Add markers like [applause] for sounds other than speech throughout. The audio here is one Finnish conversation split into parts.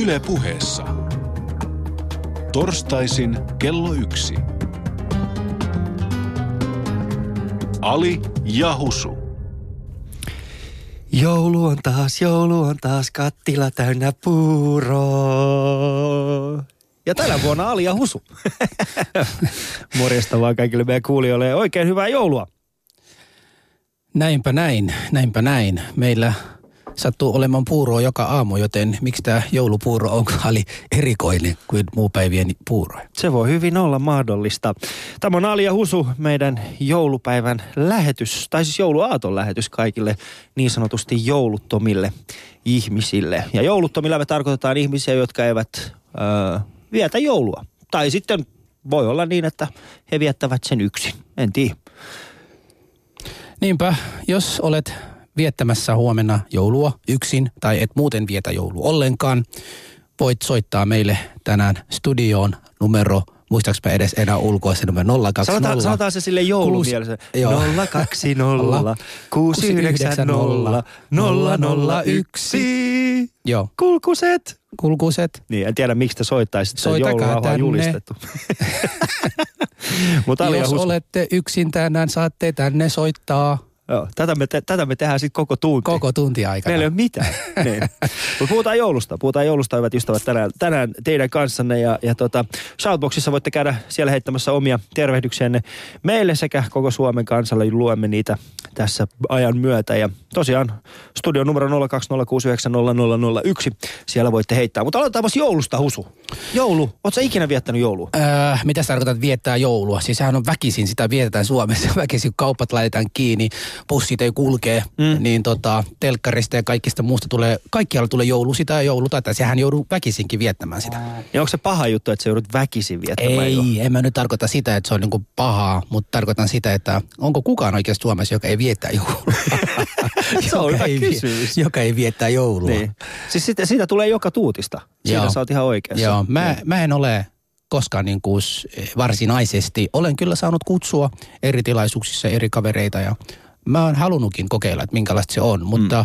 Yle puheessa. Torstaisin kello yksi. Ali ja Husu. Joulu on taas, joulu on taas, kattila täynnä puuroa. Ja tänä vuonna Ali ja Husu. [laughs] Morjesta vaan kaikille meidän kuulijoille ja oikein hyvää joulua. Näinpä näin, näinpä näin. Meillä sattuu olemaan puuroa joka aamu, joten miksi tämä joulupuuro on [laughs] Ali erikoinen kuin muu päivien puuro? Se voi hyvin olla mahdollista. Tämä on Ali ja Husu, meidän joulupäivän lähetys, tai siis jouluaaton lähetys kaikille niin sanotusti jouluttomille ihmisille. Ja jouluttomilla me tarkoitetaan ihmisiä, jotka eivät öö, vietä joulua. Tai sitten voi olla niin, että he viettävät sen yksin. En tiedä. Niinpä, jos olet viettämässä huomenna joulua yksin tai et muuten vietä joulu ollenkaan, voit soittaa meille tänään studioon numero muistaakseni edes enää ulkoa se numero 020. Sanotaan, sanotaan se sille joulumielisen. 020 690 001. Joo. Kulkuset. Kulkuset. Niin, en tiedä miksi te soittaisitte. Soitakaa tänne. julistettu. [laughs] Mutta Jos olette yksin tänään, saatte tänne soittaa Joo, tätä, me te, tätä me tehdään sitten koko tunti. koko tunti aikana. Meillä ei ole mitään. [laughs] niin. Mutta puhutaan joulusta. Puhutaan joulusta, hyvät ystävät, tänään, tänään teidän kanssanne. Ja, ja tota, Shoutboxissa voitte käydä siellä heittämässä omia tervehdyksiänne meille sekä koko Suomen kansalle. Luemme niitä tässä ajan myötä. Ja tosiaan studio numero 020690001. Siellä voitte heittää. Mutta aloitetaan joulusta, Husu. Joulu. Oletko ikinä viettänyt joulua? Öö, mitä sä tarkoitat viettää joulua? Siis sehän on väkisin, sitä vietetään Suomessa. [laughs] Väkisin kun kaupat laitetaan kiinni, bussit ei kulkee, mm. niin tota, telkkarista ja kaikista muusta tulee, kaikkialla tulee joulu, sitä ja joulu, tai sehän jouduu väkisinkin viettämään sitä. Ja onko se paha juttu, että sä joudut väkisin viettämään Ei, joulua? en mä nyt tarkoita sitä, että se on niinku pahaa, mutta tarkoitan sitä, että onko kukaan oikeasti Suomessa, joka ei viettää joulua? [laughs] Se on joka, hyvä ei, kysymys. joka ei viettää joulua. Niin. Siis siitä, siitä tulee joka tuutista. Siinä Joo. sä oot ihan oikeassa. Joo, mä, Niin. mä en ole koskaan niin kuin varsinaisesti. Olen kyllä saanut kutsua eri tilaisuuksissa eri kavereita ja mä oon halunnutkin kokeilla, että minkälaista se on. Mutta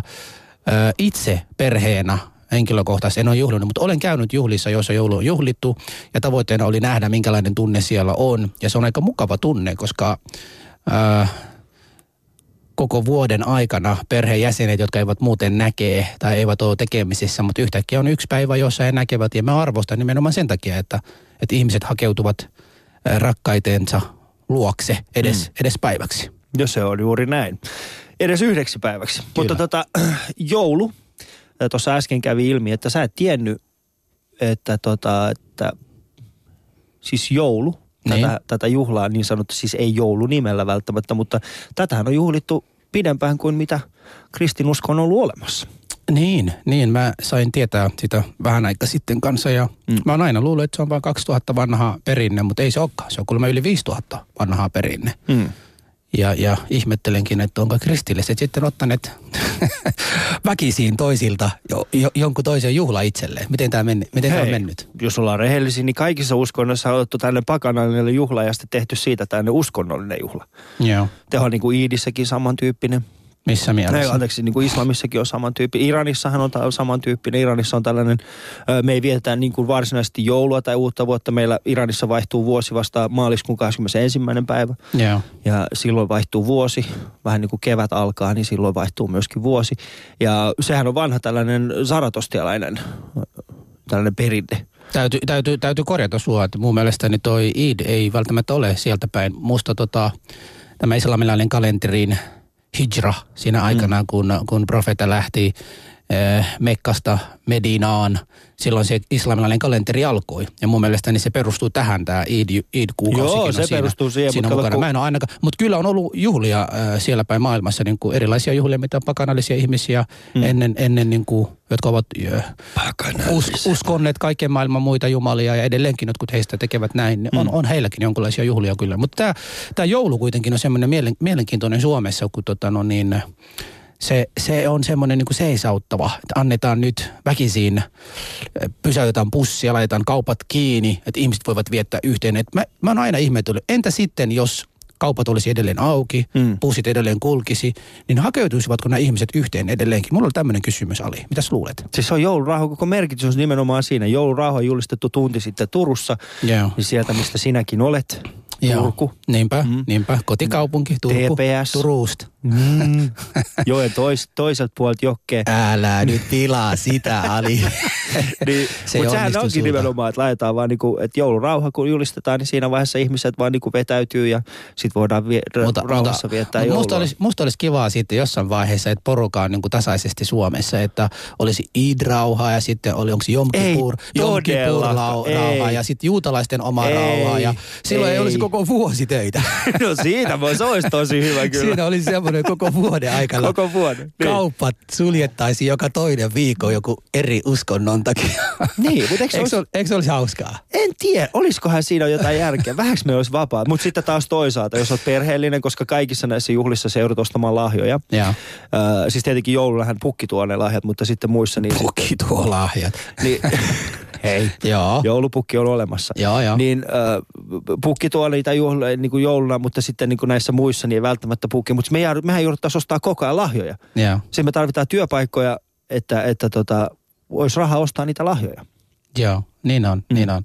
ö, itse perheenä henkilökohtaisesti en ole juhlinut, mutta olen käynyt juhlissa, joissa joulu on juhlittu ja tavoitteena oli nähdä, minkälainen tunne siellä on. Ja se on aika mukava tunne, koska ö, koko vuoden aikana perheenjäsenet, jotka eivät muuten näkee tai eivät ole tekemisissä, mutta yhtäkkiä on yksi päivä, jossa he näkevät ja mä arvostan nimenomaan sen takia, että, että ihmiset hakeutuvat ää, rakkaitensa luokse edes, mm. edes päiväksi. Jos se on juuri näin. Edes yhdeksi päiväksi. Mutta tota, [clears throat] joulu, tuossa äsken kävi ilmi, että sä et tiennyt, että, tota, että siis joulu, Niin. tätä, tätä juhlaa niin sanottu, siis ei joulu nimellä välttämättä, mutta tätähän on juhlittu pidempään kuin mitä kristinusko on ollut olemassa. Niin, niin mä sain tietää sitä vähän aika sitten kanssa ja Mm. mm. mä oon aina luullut, että se on vain 2000 vanhaa perinne, mutta ei se olekaan. Se on kuulemma yli 5000 vanhaa perinne. Hmm. Ja, ja ihmettelenkin, että onko kristilliset sitten ottaneet [laughs] väkisiin toisilta jo, jo, jonkun toisen juhla itselleen. Miten tämä meni, miten tää on Hei, mennyt? Jos ollaan rehellisiä, niin kaikissa uskonnoissa on otettu tänne pakanallinen juhla ja sitten tehty siitä tänne uskonnollinen juhla. Joo. Teho on niin kuin Iidissäkin samantyyppinen. Missä Ei, mielessä? anteeksi, niin kuin islamissakin on samantyyppinen. Iranissahan on samantyyppinen. Iranissa on tällainen, me ei vietetä niin kuin varsinaisesti joulua tai uutta vuotta. Meillä Iranissa vaihtuu vuosi vasta maaliskuun 21. päivä. Joo. Ja silloin vaihtuu vuosi, vähän niin kuin kevät alkaa, niin silloin vaihtuu myöskin vuosi. Ja sehän on vanha tällainen zaratostialainen tällainen perinne. Täytyy, täytyy, täytyy korjata sua, että mun mielestäni toi Eid ei välttämättä ole sieltä päin. Musta tota, tämä islamilainen kalenterin hijra siinä aikana, mm. kun, kun profeetta lähti Mekkasta Medinaan, silloin se islamilainen kalenteri alkoi. Ja mun mielestäni se perustuu tähän, tämä Eid, Eid-kuukausikin Joo, on se siinä, perustuu siihen, siinä mutta mukana. kun- Mä en ole ainakaan, mutta kyllä on ollut juhlia äh, siellä päin maailmassa, niin kuin erilaisia juhlia, mitä pakanallisia ihmisiä mm. ennen, ennen niin kuin, jotka ovat äh, us, uskonneet kaiken maailman muita jumalia ja edelleenkin jotkut heistä tekevät näin. Mm. On, on heilläkin jonkinlaisia juhlia kyllä. Mutta tämä, tämä joulu kuitenkin on semmoinen mielen, mielenkiintoinen Suomessa, kun tota, no niin, se, se on semmoinen niin kuin seisauttava, että annetaan nyt väkisin, pysäytetään bussia, laitetaan kaupat kiinni, että ihmiset voivat viettää yhteen. Et mä, mä oon aina ihmetellyt, entä sitten jos kaupat olisi edelleen auki, Mm. pussit edelleen kulkisi, niin hakeutuisivatko nämä ihmiset yhteen edelleenkin? Mulla on tämmöinen kysymys, Ali. Mitäs luulet? Siis on joulurauha, koko merkitys on nimenomaan siinä. Joulurauha on julistettu tunti sitten Turussa, Joo. niin sieltä mistä sinäkin olet, Turku. Niinpä, Mm. niinpä. Kotikaupunki, Turku. TPS. Turusta. Mm. [laughs] Joen tois, toiselta puolelta jokea. Älä nyt pilaa sitä, Ali. [laughs] Niin, [laughs] Se mutta sehän onkin sulta. nimenomaan, että laitetaan vaan niinku, että joulurauha kun julistetaan, niin siinä vaiheessa ihmiset vaan niinku vetäytyy ja sit voidaan vie, mutta, rauhassa viettää mutta joulua. musta, olisi, musta olisi kivaa sitten jossain vaiheessa, että porukka on niin kuin tasaisesti Suomessa, että olisi Id-rauha ja sitten oli, onko Jom Ei Kippur, Jom Kippur todellakaan, lau- rauha ei. ja sitten juutalaisten oma Ei, rauha ja silloin ei. ei. olisi koko vuosi töitä. [laughs] No siitä voi, se olisi tosi hyvä kyllä. Siinä olisi semmoinen koko vuoden aikana. Koko vuoden. Niin. Kaupat suljettaisiin joka toinen viikko joku eri uskonnon takia. Niin, mutta eikö eikö, olisi- ol- eikö olisi hauskaa? En tiedä, olisikohan siinä jotain järkeä. Vähäksi me olisi vapaat. Mutta sitten taas toisaalta, jos olet perheellinen, koska kaikissa näissä juhlissa se joudut ostamaan lahjoja. Joo. Öö, siis tietenkin joulunahan pukki tuo ne lahjat, mutta sitten muissa niin... Puki tuo lahjat. niin [laughs] hei, Joo. joulupukki on olemassa. Joo, joo. Niin äh, pukki tuo niitä juhla, niin kuin jouluna, mutta sitten niin kuin näissä muissa niin ei välttämättä pukki. Mutta me jäädy, mehän jouduttaisiin ostaa koko ajan lahjoja. Joo. Sitten me tarvitaan työpaikkoja, että, että tota, olisi rahaa ostaa niitä lahjoja. Joo, niin on, Mm. niin on.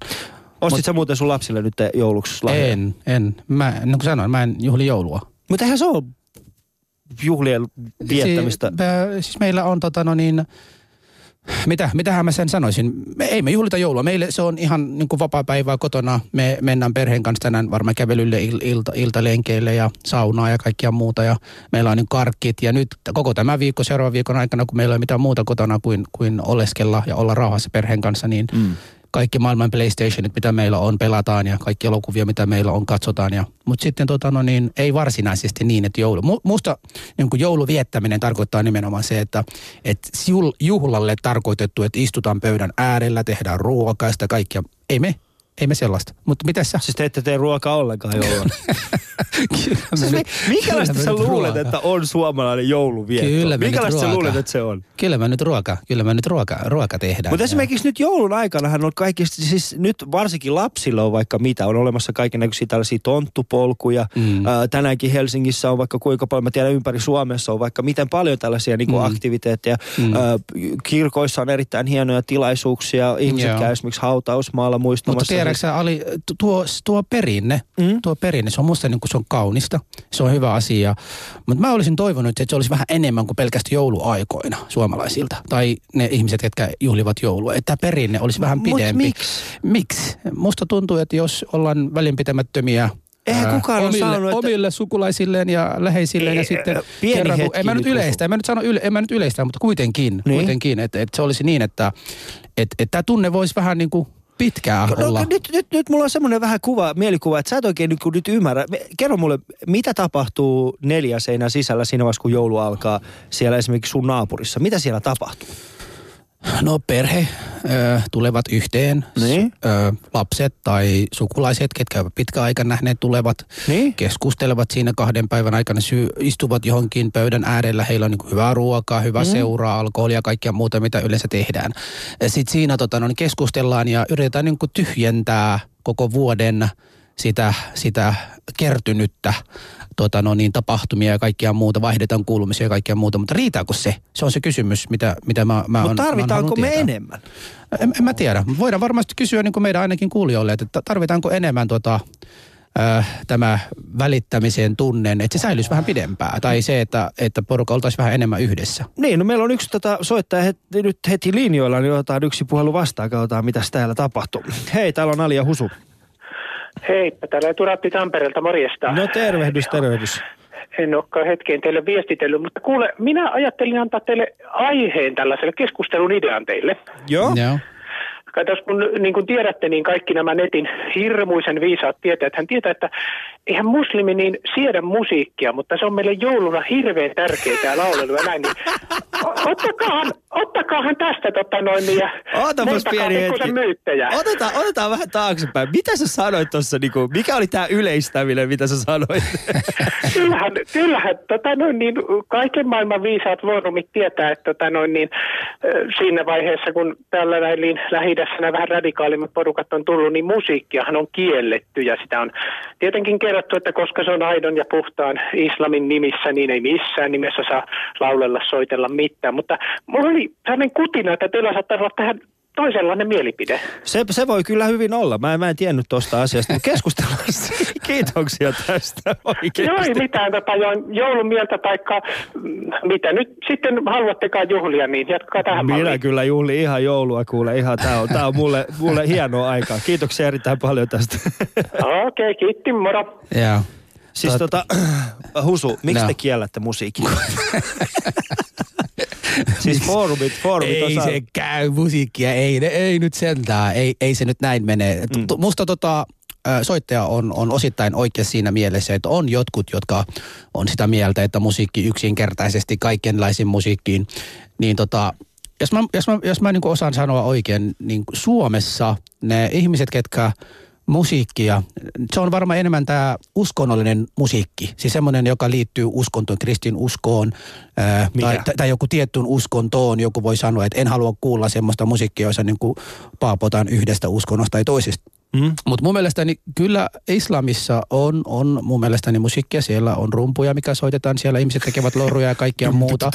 Ostit Mut- sä muuten sun lapsille nyt jouluksi lahjoja? En, en. Mä, niin kuin sanoin, mä en juhli joulua. Mutta eihän se ole juhlien viettämistä. Si- mä- siis meillä on tota no niin, mitä, mitähän mä sen sanoisin? Me, ei me juhlita joulua. Meille se on ihan niin kuin vapaa-päivää kotona. Me mennään perheen kanssa tänään varmaan kävelylle il, ilta, iltalenkeille ja saunaa ja kaikkia muuta. Ja meillä on niin karkkit. Ja nyt koko tämä viikko, seuraavan viikon aikana, kun meillä ei ole mitään muuta kotona kuin, kuin oleskella ja olla rauhassa perheen kanssa, niin Mm. Kaikki maailman PlayStationit, mitä meillä on, pelataan ja kaikki elokuvia, mitä meillä on, katsotaan. Ja, mutta sitten tota, no niin, ei varsinaisesti niin, että joulu. Mu, musta niin jouluviettäminen tarkoittaa nimenomaan se, että, jul, juhlalle tarkoitettu, että istutaan pöydän äärellä, tehdään ruokaa sitä kaikkia. Ei me, ei me sellaista. Mutta mitä sä? Siis te ette tee ruokaa ollenkaan jouluna. [laughs] Me siis minkälaista sä luulet, että on suomalainen jouluvietto? Kyllä me Minkälaista sä luulet, että se on? Kyllä me nyt ruoka, kyllä me nyt ruoka, ruoka tehdään. Mutta esimerkiksi nyt joulun aikanahan on kaikista, siis nyt varsinkin lapsilla on vaikka mitä, on olemassa kaiken näköisiä tällaisia tonttupolkuja. Mm. Ää, tänäänkin Helsingissä on vaikka kuinka paljon, mä tiedän ympäri Suomessa on vaikka miten paljon tällaisia niin Mm. aktiviteetteja. Mm. Kirkoissa on erittäin hienoja tilaisuuksia, ihmiset Joo. käy esimerkiksi hautausmaalla muistamassa. Tiedätkö sä, Ali, tu- tuo, tuo perinne, Mm. tuo perinne, se on musta niin kuin se on kaunista, se on hyvä asia. Mutta mä olisin toivonut, että se olisi vähän enemmän kuin pelkästään jouluaikoina suomalaisilta. Tai ne ihmiset, jotka juhlivat joulua. Että tämä perinne olisi vähän Mut pidempi. miksi? Miksi? Musta tuntuu, että jos ollaan välinpitämättömiä Eihän kukaan ole omille, sanonut, että- omille sukulaisilleen ja läheisilleen Ei, ja sitten pieni kerran, hetki en mä nyt yleistä, en mä nyt sano yle, en mä nyt yleistä, mutta kuitenkin, Niin. kuitenkin että, että se olisi niin, että että, että tämä tunne voisi vähän niin kuin pitkään No, olla. nyt, nyt, nyt mulla on semmoinen vähän kuva, mielikuva, että sä et oikein nyt, kun nyt ymmärrä. Kerro mulle, mitä tapahtuu neljän seinän sisällä siinä vaiheessa, kun joulu alkaa siellä esimerkiksi sun naapurissa? Mitä siellä tapahtuu? No perhe ö, tulevat yhteen, Niin. Ö, lapset tai sukulaiset, ketkä ovat pitkäaikaan nähneet, tulevat, Niin? keskustelevat siinä kahden päivän aikana, sy- istuvat johonkin pöydän äärellä, heillä on niin hyvää ruokaa, hyvä mm. seuraa, alkoholia ja kaikkea muuta, mitä yleensä tehdään. Sitten siinä tota, no, niin keskustellaan ja yritetään niin tyhjentää koko vuoden sitä, sitä kertynyttä tota, no niin, tapahtumia ja kaikkia muuta, vaihdetaan kuulumisia ja kaikkia muuta, mutta riittääkö se? Se on se kysymys, mitä, mitä mä, mä Mutta tarvitaanko me tietää. enemmän? En, en mä tiedä. Voidaan varmasti kysyä niin kuin meidän ainakin kuulijoille, että tarvitaanko enemmän tota, äh, tämä välittämisen tunnen, että se säilyisi vähän pidempään. Tai se, että, että porukka oltaisiin vähän enemmän yhdessä. Niin, no meillä on yksi tota, soittaja het, nyt heti linjoilla, niin otetaan yksi puhelu vastaan, katsotaan mitä täällä tapahtuu. Hei, täällä on Alia Husu. Heippa, täällä Turatti Tampereelta, morjesta. No tervehdys, tervehdys. En olekaan hetkeen teille viestitellyt, mutta kuule, minä ajattelin antaa teille aiheen tällaiselle keskustelun idean teille. Joo? Joo. Katsos, kun niin kuin tiedätte, niin kaikki nämä netin hirmuisen viisaat tietävät, hän tietää, että eihän muslimi niin siedä musiikkia, mutta se on meille jouluna hirveän tärkeää ja laulelu ja näin. Niin, o- ottakaa, ottakaahan tästä tota noin niin ja Ootapas pieni hetki. myyttejä. Otetaan, otetaan vähän taaksepäin. Mitä sä sanoit tuossa, niinku, mikä oli tämä yleistäminen, mitä sä sanoit? [laughs] Kyllähän, kyllähän tota noin, niin, kaiken maailman viisaat foorumit tietää, että tota noin, niin, siinä vaiheessa, kun tällä näin niin lähi nämä vähän radikaalimmat porukat on tullut, niin musiikkiahan on kielletty ja sitä on tietenkin kerrottu, että koska se on aidon ja puhtaan islamin nimissä, niin ei missään nimessä saa laulella, soitella mitään. Mutta mulla oli sellainen kutina, että teillä saattaa olla tähän toisenlainen mielipide. Se, se voi kyllä hyvin olla. Mä, en- mä en tiennyt tuosta asiasta, mutta keskustellaan. [laughs] Kiitoksia tästä oikeasti. Joo, ei mitään tota, jo- joulumieltä taikka mm, mitä nyt sitten haluattekaan juhlia, niin jatkaa tähän Minä malliin. kyllä juhlin ihan joulua kuule. Ihan, tää on, tää on mulle, mulle hienoa aikaa. Kiitoksia erittäin paljon tästä. Okei, okay, kiitti, moro. Joo. Siis tota, [clears throat] Husu, miksi No. te kiellätte musiikin? [laughs] [laughs] siis foorumit, foorumit Ei osaa... se käy musiikkia, ei, ne- ei nyt sentään, ei, ei se nyt näin mene. Mm. Musta tota, soittaja on, on osittain oikeassa siinä mielessä, että on jotkut, jotka on sitä mieltä, että musiikki yksinkertaisesti kaikenlaisiin musiikkiin, niin tota, jos mä, jos mä, jos mä niin osaan sanoa oikein, niin Suomessa ne ihmiset, ketkä musiikkia, se on varmaan enemmän tämä uskonnollinen musiikki. Siis semmoinen, joka liittyy uskontoon, kristin uskoon ää, tai, tai joku tiettyyn uskontoon. Joku voi sanoa, että en halua kuulla semmoista musiikkia, jossa niin kuin paapotaan yhdestä uskonnosta tai toisesta. Mm? Mutta mun mielestäni kyllä islamissa on, on mun mielestäni musiikkia. Siellä on rumpuja, mikä soitetaan. Siellä ihmiset tekevät loruja ja kaikkea muuta.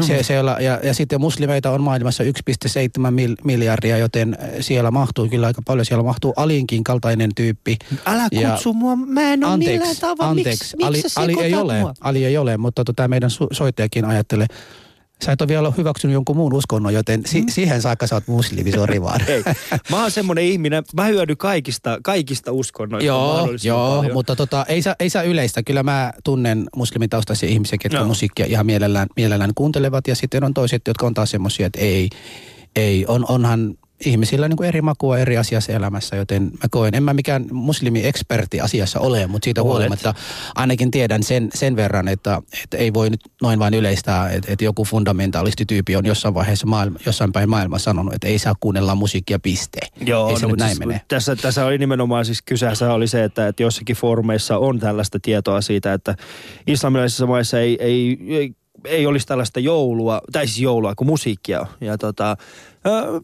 Se, siellä, ja, ja sitten muslimeita on maailmassa 1,7 mil, miljardia, joten siellä mahtuu kyllä aika paljon. Siellä mahtuu Alinkin kaltainen tyyppi. Älä Ja- kutsu mua, mä en ole millään Anteeksi, tavalla. anteeksi. Miksi, Ali, Ali ei ole, mua? Ali ei ole, mutta tota, meidän soittajakin ajattelee. Sä et ole vielä hyväksynyt jonkun muun uskonnon, joten si- siihen saakka sä oot muslimi, sori vaan. [laughs] Ei. Mä oon semmonen ihminen, mä hyödyn kaikista, kaikista uskonnoista Joo, joo paljon. mutta tota, ei, saa, ei saa yleistä. Kyllä mä tunnen muslimitaustaisia ihmisiä, ketkä Joo. musiikkia ihan mielellään, mielellään kuuntelevat. Ja sitten on toiset, jotka on taas semmoisia, että ei, ei on, onhan ihmisillä niin kuin eri makua eri asiassa elämässä, joten mä koen, en mä mikään muslimi-eksperti asiassa ole, mutta siitä huolimatta ainakin tiedän sen, sen verran, että, että ei voi nyt noin vain yleistää, että, että joku fundamentalistityyppi on jossain vaiheessa maailma, jossain päin maailmaa sanonut, että ei saa kuunnella musiikkia piste. Joo, ei se no, näin siis, mene. Tässä, tässä oli nimenomaan siis kyseessä oli se, että, että jossakin foorumeissa on tällaista tietoa siitä, että islamilaisissa maissa ei, ei, ei, ei olisi tällaista joulua, tai siis joulua, kuin musiikkia on. Ja tota, ö,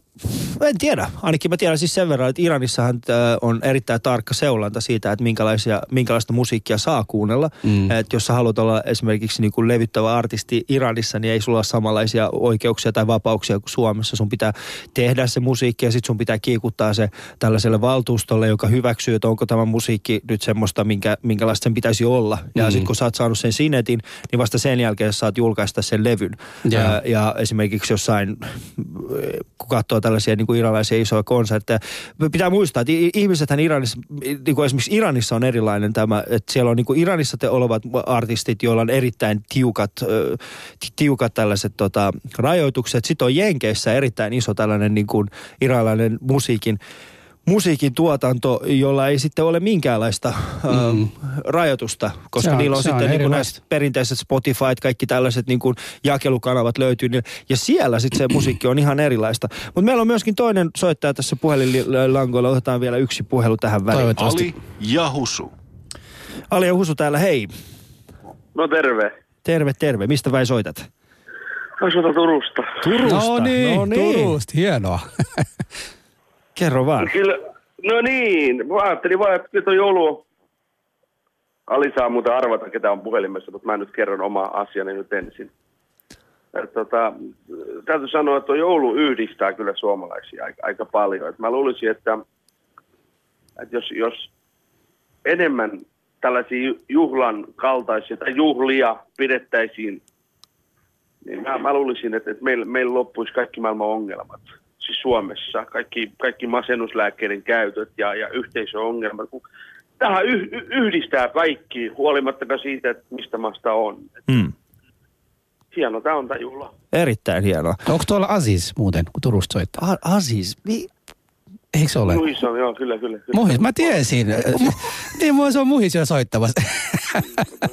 en tiedä, ainakin mä tiedän siis sen verran, että Iranissahan ö, on erittäin tarkka seulanta siitä, että minkälaisia, minkälaista musiikkia saa kuunnella. Mm. Että jos sä haluat olla esimerkiksi niin kuin levyttävä artisti Iranissa, niin ei sulla ole samanlaisia oikeuksia tai vapauksia kuin Suomessa. Sun pitää tehdä se musiikki ja sitten sun pitää kiikuttaa se tällaiselle valtuustolle, joka hyväksyy, että onko tämä musiikki nyt semmoista, minkä, minkälaista sen pitäisi olla. Ja Mm. sitten kun sä oot saanut sen sinetin, niin vasta sen jälkeen sä saat julkaista sen levyn. Joo. Ja, ja esimerkiksi jossain, kun katsoo tällaisia niin kuin iranilaisia isoja konsertteja, pitää muistaa, että ihmisethän Iranissa, niin kuin esimerkiksi Iranissa on erilainen tämä, että siellä on niin kuin Iranissa te olevat artistit, joilla on erittäin tiukat, tiukat tällaiset tota, rajoitukset. Sitten on Jenkeissä erittäin iso tällainen niin kuin iranilainen musiikin musiikin tuotanto, jolla ei sitten ole minkäänlaista mm. ö, rajoitusta, koska on- niillä on se on sitten niin kuin näistä perinteiset Spotify, kaikki tällaiset niin kuin jakelukanavat löytyy, niin, ja siellä sitten se [clears throat] musiikki on ihan erilaista. Mutta meillä on myöskin toinen soittaja tässä puhelinlangoilla, otetaan vielä yksi puhelu tähän väliin. Ali ja Husu. Ali ja Husu täällä, hei. No terve. Terve, terve. Mistä vai soitat? Asuta Turusta. Turusta. No niin, no niin. Turusta, hienoa. [laughs] Kerro vaan. Kyllä, no niin. Mä ajattelin vaan, että nyt on joulu. Ali saa muuten arvata, ketä on puhelimessa, mutta mä nyt kerron oma asiani nyt ensin. Tota, täytyy sanoa, että joulu yhdistää kyllä suomalaisia aika, aika paljon. Et mä luulisin, että, että jos, jos enemmän tällaisia juhlan kaltaisia tai juhlia pidettäisiin, niin mä, mä luulisin, että, että meillä, meillä loppuisi kaikki maailman ongelmat. Siis Suomessa, kaikki, kaikki masennuslääkkeiden käytöt ja, ja yhteisöongelmat. Kun Tähän yh, yhdistää kaikki, huolimatta siitä, että mistä maasta on. Hmm. hieno tämä on tämä juhla. Erittäin hienoa. Onko tuolla Aziz muuten, kun Turusta soittaa? A- Aziz, mi- Eikö se ole? Muhis on, joo, kyllä, kyllä. kyllä. Muhis, mä tiesin. niin mua se on muhis jo soittamassa.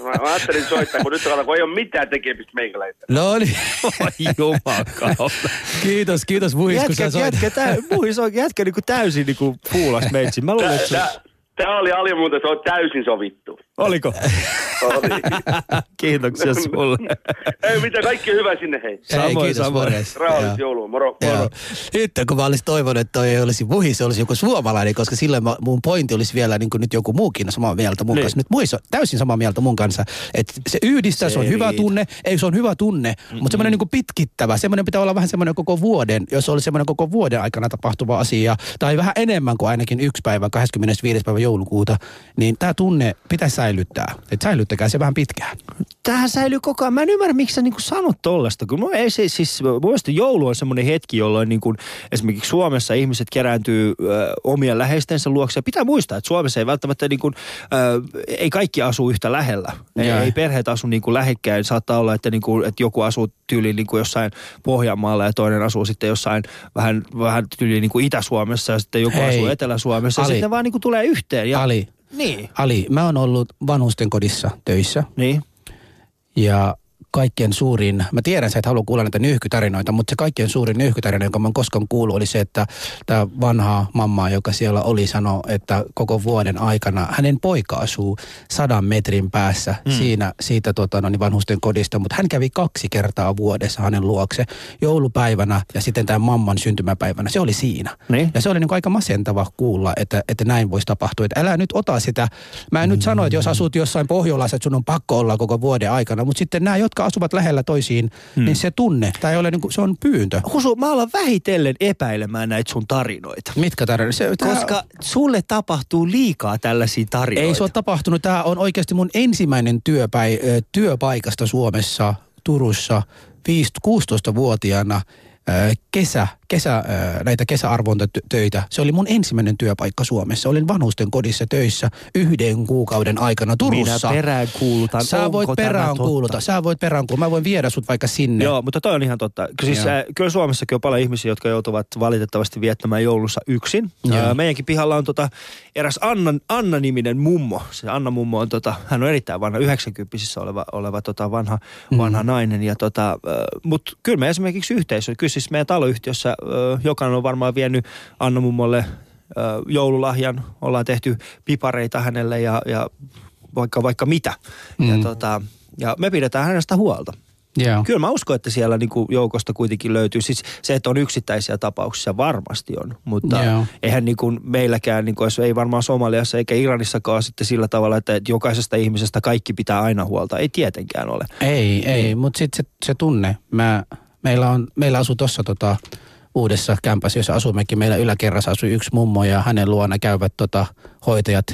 Mä, mä ajattelin soittaa, kun nyt alkoi, kun ei ole mitään tekemistä meikäläistä. no niin. Oi jumakauta. kiitos, kiitos muhis, kun Jätkä, sä soit. jätkä, tä, muhis on jätkä niinku täysin niinku puulas meitsi. Mä luulen, Tää, että se, tää, tää oli Ali muuten, se on täysin sovittu. Oliko? Oli. [laughs] Kiitoksia sulle. [laughs] Ei mitään, kaikki hyvä sinne hei. Ei, Samoin, kiitos, samoin. Rauhallis joulua, moro, moro. Joo. Nyt kun mä olisin toivonut, että toi ei olisi muhis, se olisi joku suomalainen, koska silloin mä, mun pointti olisi vielä niin kuin nyt joku muukin samaa mieltä mun Niin. kanssa. Nyt muhis on täysin samaa mieltä mun kanssa. Että se yhdistää, se, Se on ei hyvä riitä. tunne, ei se on hyvä tunne, mm-hmm. mutta semmoinen niin kuin pitkittävä, semmoinen pitää olla vähän semmoinen koko vuoden, jos oli semmoinen koko vuoden aikana tapahtuva asia, tai vähän enemmän kuin ainakin yksi päivä, 25. päivä joulukuuta, niin tämä tunne pitää säilyttää. Että säilyttäkää se vähän pitkään. Tämähän säilyy koko ajan. Mä en ymmärrä, miksi sä niinku sanot tollasta. Kun mun ei se, siis, mielestä joulu on semmoinen hetki, jolloin niinku, esimerkiksi Suomessa ihmiset kerääntyy ö, omien läheistensä luokse. Ja pitää muistaa, että Suomessa ei välttämättä niinku, ö, ei kaikki asu yhtä lähellä. Ei, ei perheet asu niinku lähekkäin. Saattaa olla, että, niinku, että joku asuu tyyliin niinku jossain Pohjanmaalla ja toinen asuu sitten jossain vähän, vähän tyyliin niinku Itä-Suomessa ja sitten joku Hei. asuu Etelä-Suomessa. Ja Ali. sitten ne vaan niinku tulee yhteen. Ja, Ali, Niin. Ali, mä oon ollut vanhusten kodissa töissä. Niin. Ja kaikkien suurin, mä tiedän, sä et halua kuulla näitä nyyhkytarinoita, mutta se kaikkien suurin nyyhkytarina, jonka mä oon koskaan kuullut, oli se, että tämä vanha mamma, joka siellä oli, sanoi, että koko vuoden aikana hänen poika asuu sadan metrin päässä mm. siinä, siitä tota, no, niin vanhusten kodista, mutta hän kävi kaksi kertaa vuodessa hänen luokse joulupäivänä ja sitten tämän mamman syntymäpäivänä. Se oli siinä. Niin. Ja se oli niin aika masentava kuulla, että, että näin voisi tapahtua. Että älä nyt ota sitä. Mä en nyt sano, että jos asut jossain Pohjolassa, että sun on pakko olla koko vuoden aikana. Mutta sitten nämä, jotka asuvat lähellä toisiin, hmm. niin se tunne, tai ei ole niin kuin, se on pyyntö. Husu, mä alan vähitellen epäilemään näitä sun tarinoita. Mitkä tarinoita? Se, tää- Koska sulle tapahtuu liikaa tällaisia tarinoita. Ei se ole tapahtunut. Tämä on oikeasti mun ensimmäinen työpäi, työpaikasta Suomessa, Turussa, 16-vuotiaana ö, kesä, kesä, näitä kesäarvontatöitä. Se oli mun ensimmäinen työpaikka Suomessa. Olin vanhusten kodissa töissä yhden kuukauden aikana Turussa. Minä perään kuulutan, Sä voit onko tämä perään totta? kuuluta. Sä voit perään kuuluta. Mä voin viedä sut vaikka sinne. Joo, mutta toi on ihan totta. Siis, äh, kyllä Suomessakin on paljon ihmisiä, jotka joutuvat valitettavasti viettämään joulussa yksin. Äh, meidänkin pihalla on tota, eräs Anna, Anna-niminen mummo. Se Anna-mummo on, tota, hän on erittäin vanha, 90 oleva, oleva tota, vanha, Mm. vanha nainen. Ja, tota, äh, Mutta kyllä me esimerkiksi yhteisö, kyllä siis meidän taloyhtiössä jokainen on varmaan vienyt Anna-mummolle äh, joululahjan. Ollaan tehty pipareita hänelle ja, ja vaikka, vaikka mitä. Mm. Ja, tota, ja me pidetään hänestä huolta. Joo. Kyllä mä uskon, että siellä niinku joukosta kuitenkin löytyy. Siis se, että on yksittäisiä tapauksia, varmasti on. Mutta Joo. eihän niinku meilläkään, niinku, ei varmaan Somaliassa eikä Iranissakaan sitten sillä tavalla, että jokaisesta ihmisestä kaikki pitää aina huolta. Ei tietenkään ole. Ei, ei, Niin. mutta sitten se, se tunne. Mä, meillä, on, meillä asuu tuossa tota, uudessa kämpässä, jossa asummekin. Meillä yläkerrassa asui yksi mummo ja hänen luona käyvät tota, hoitajat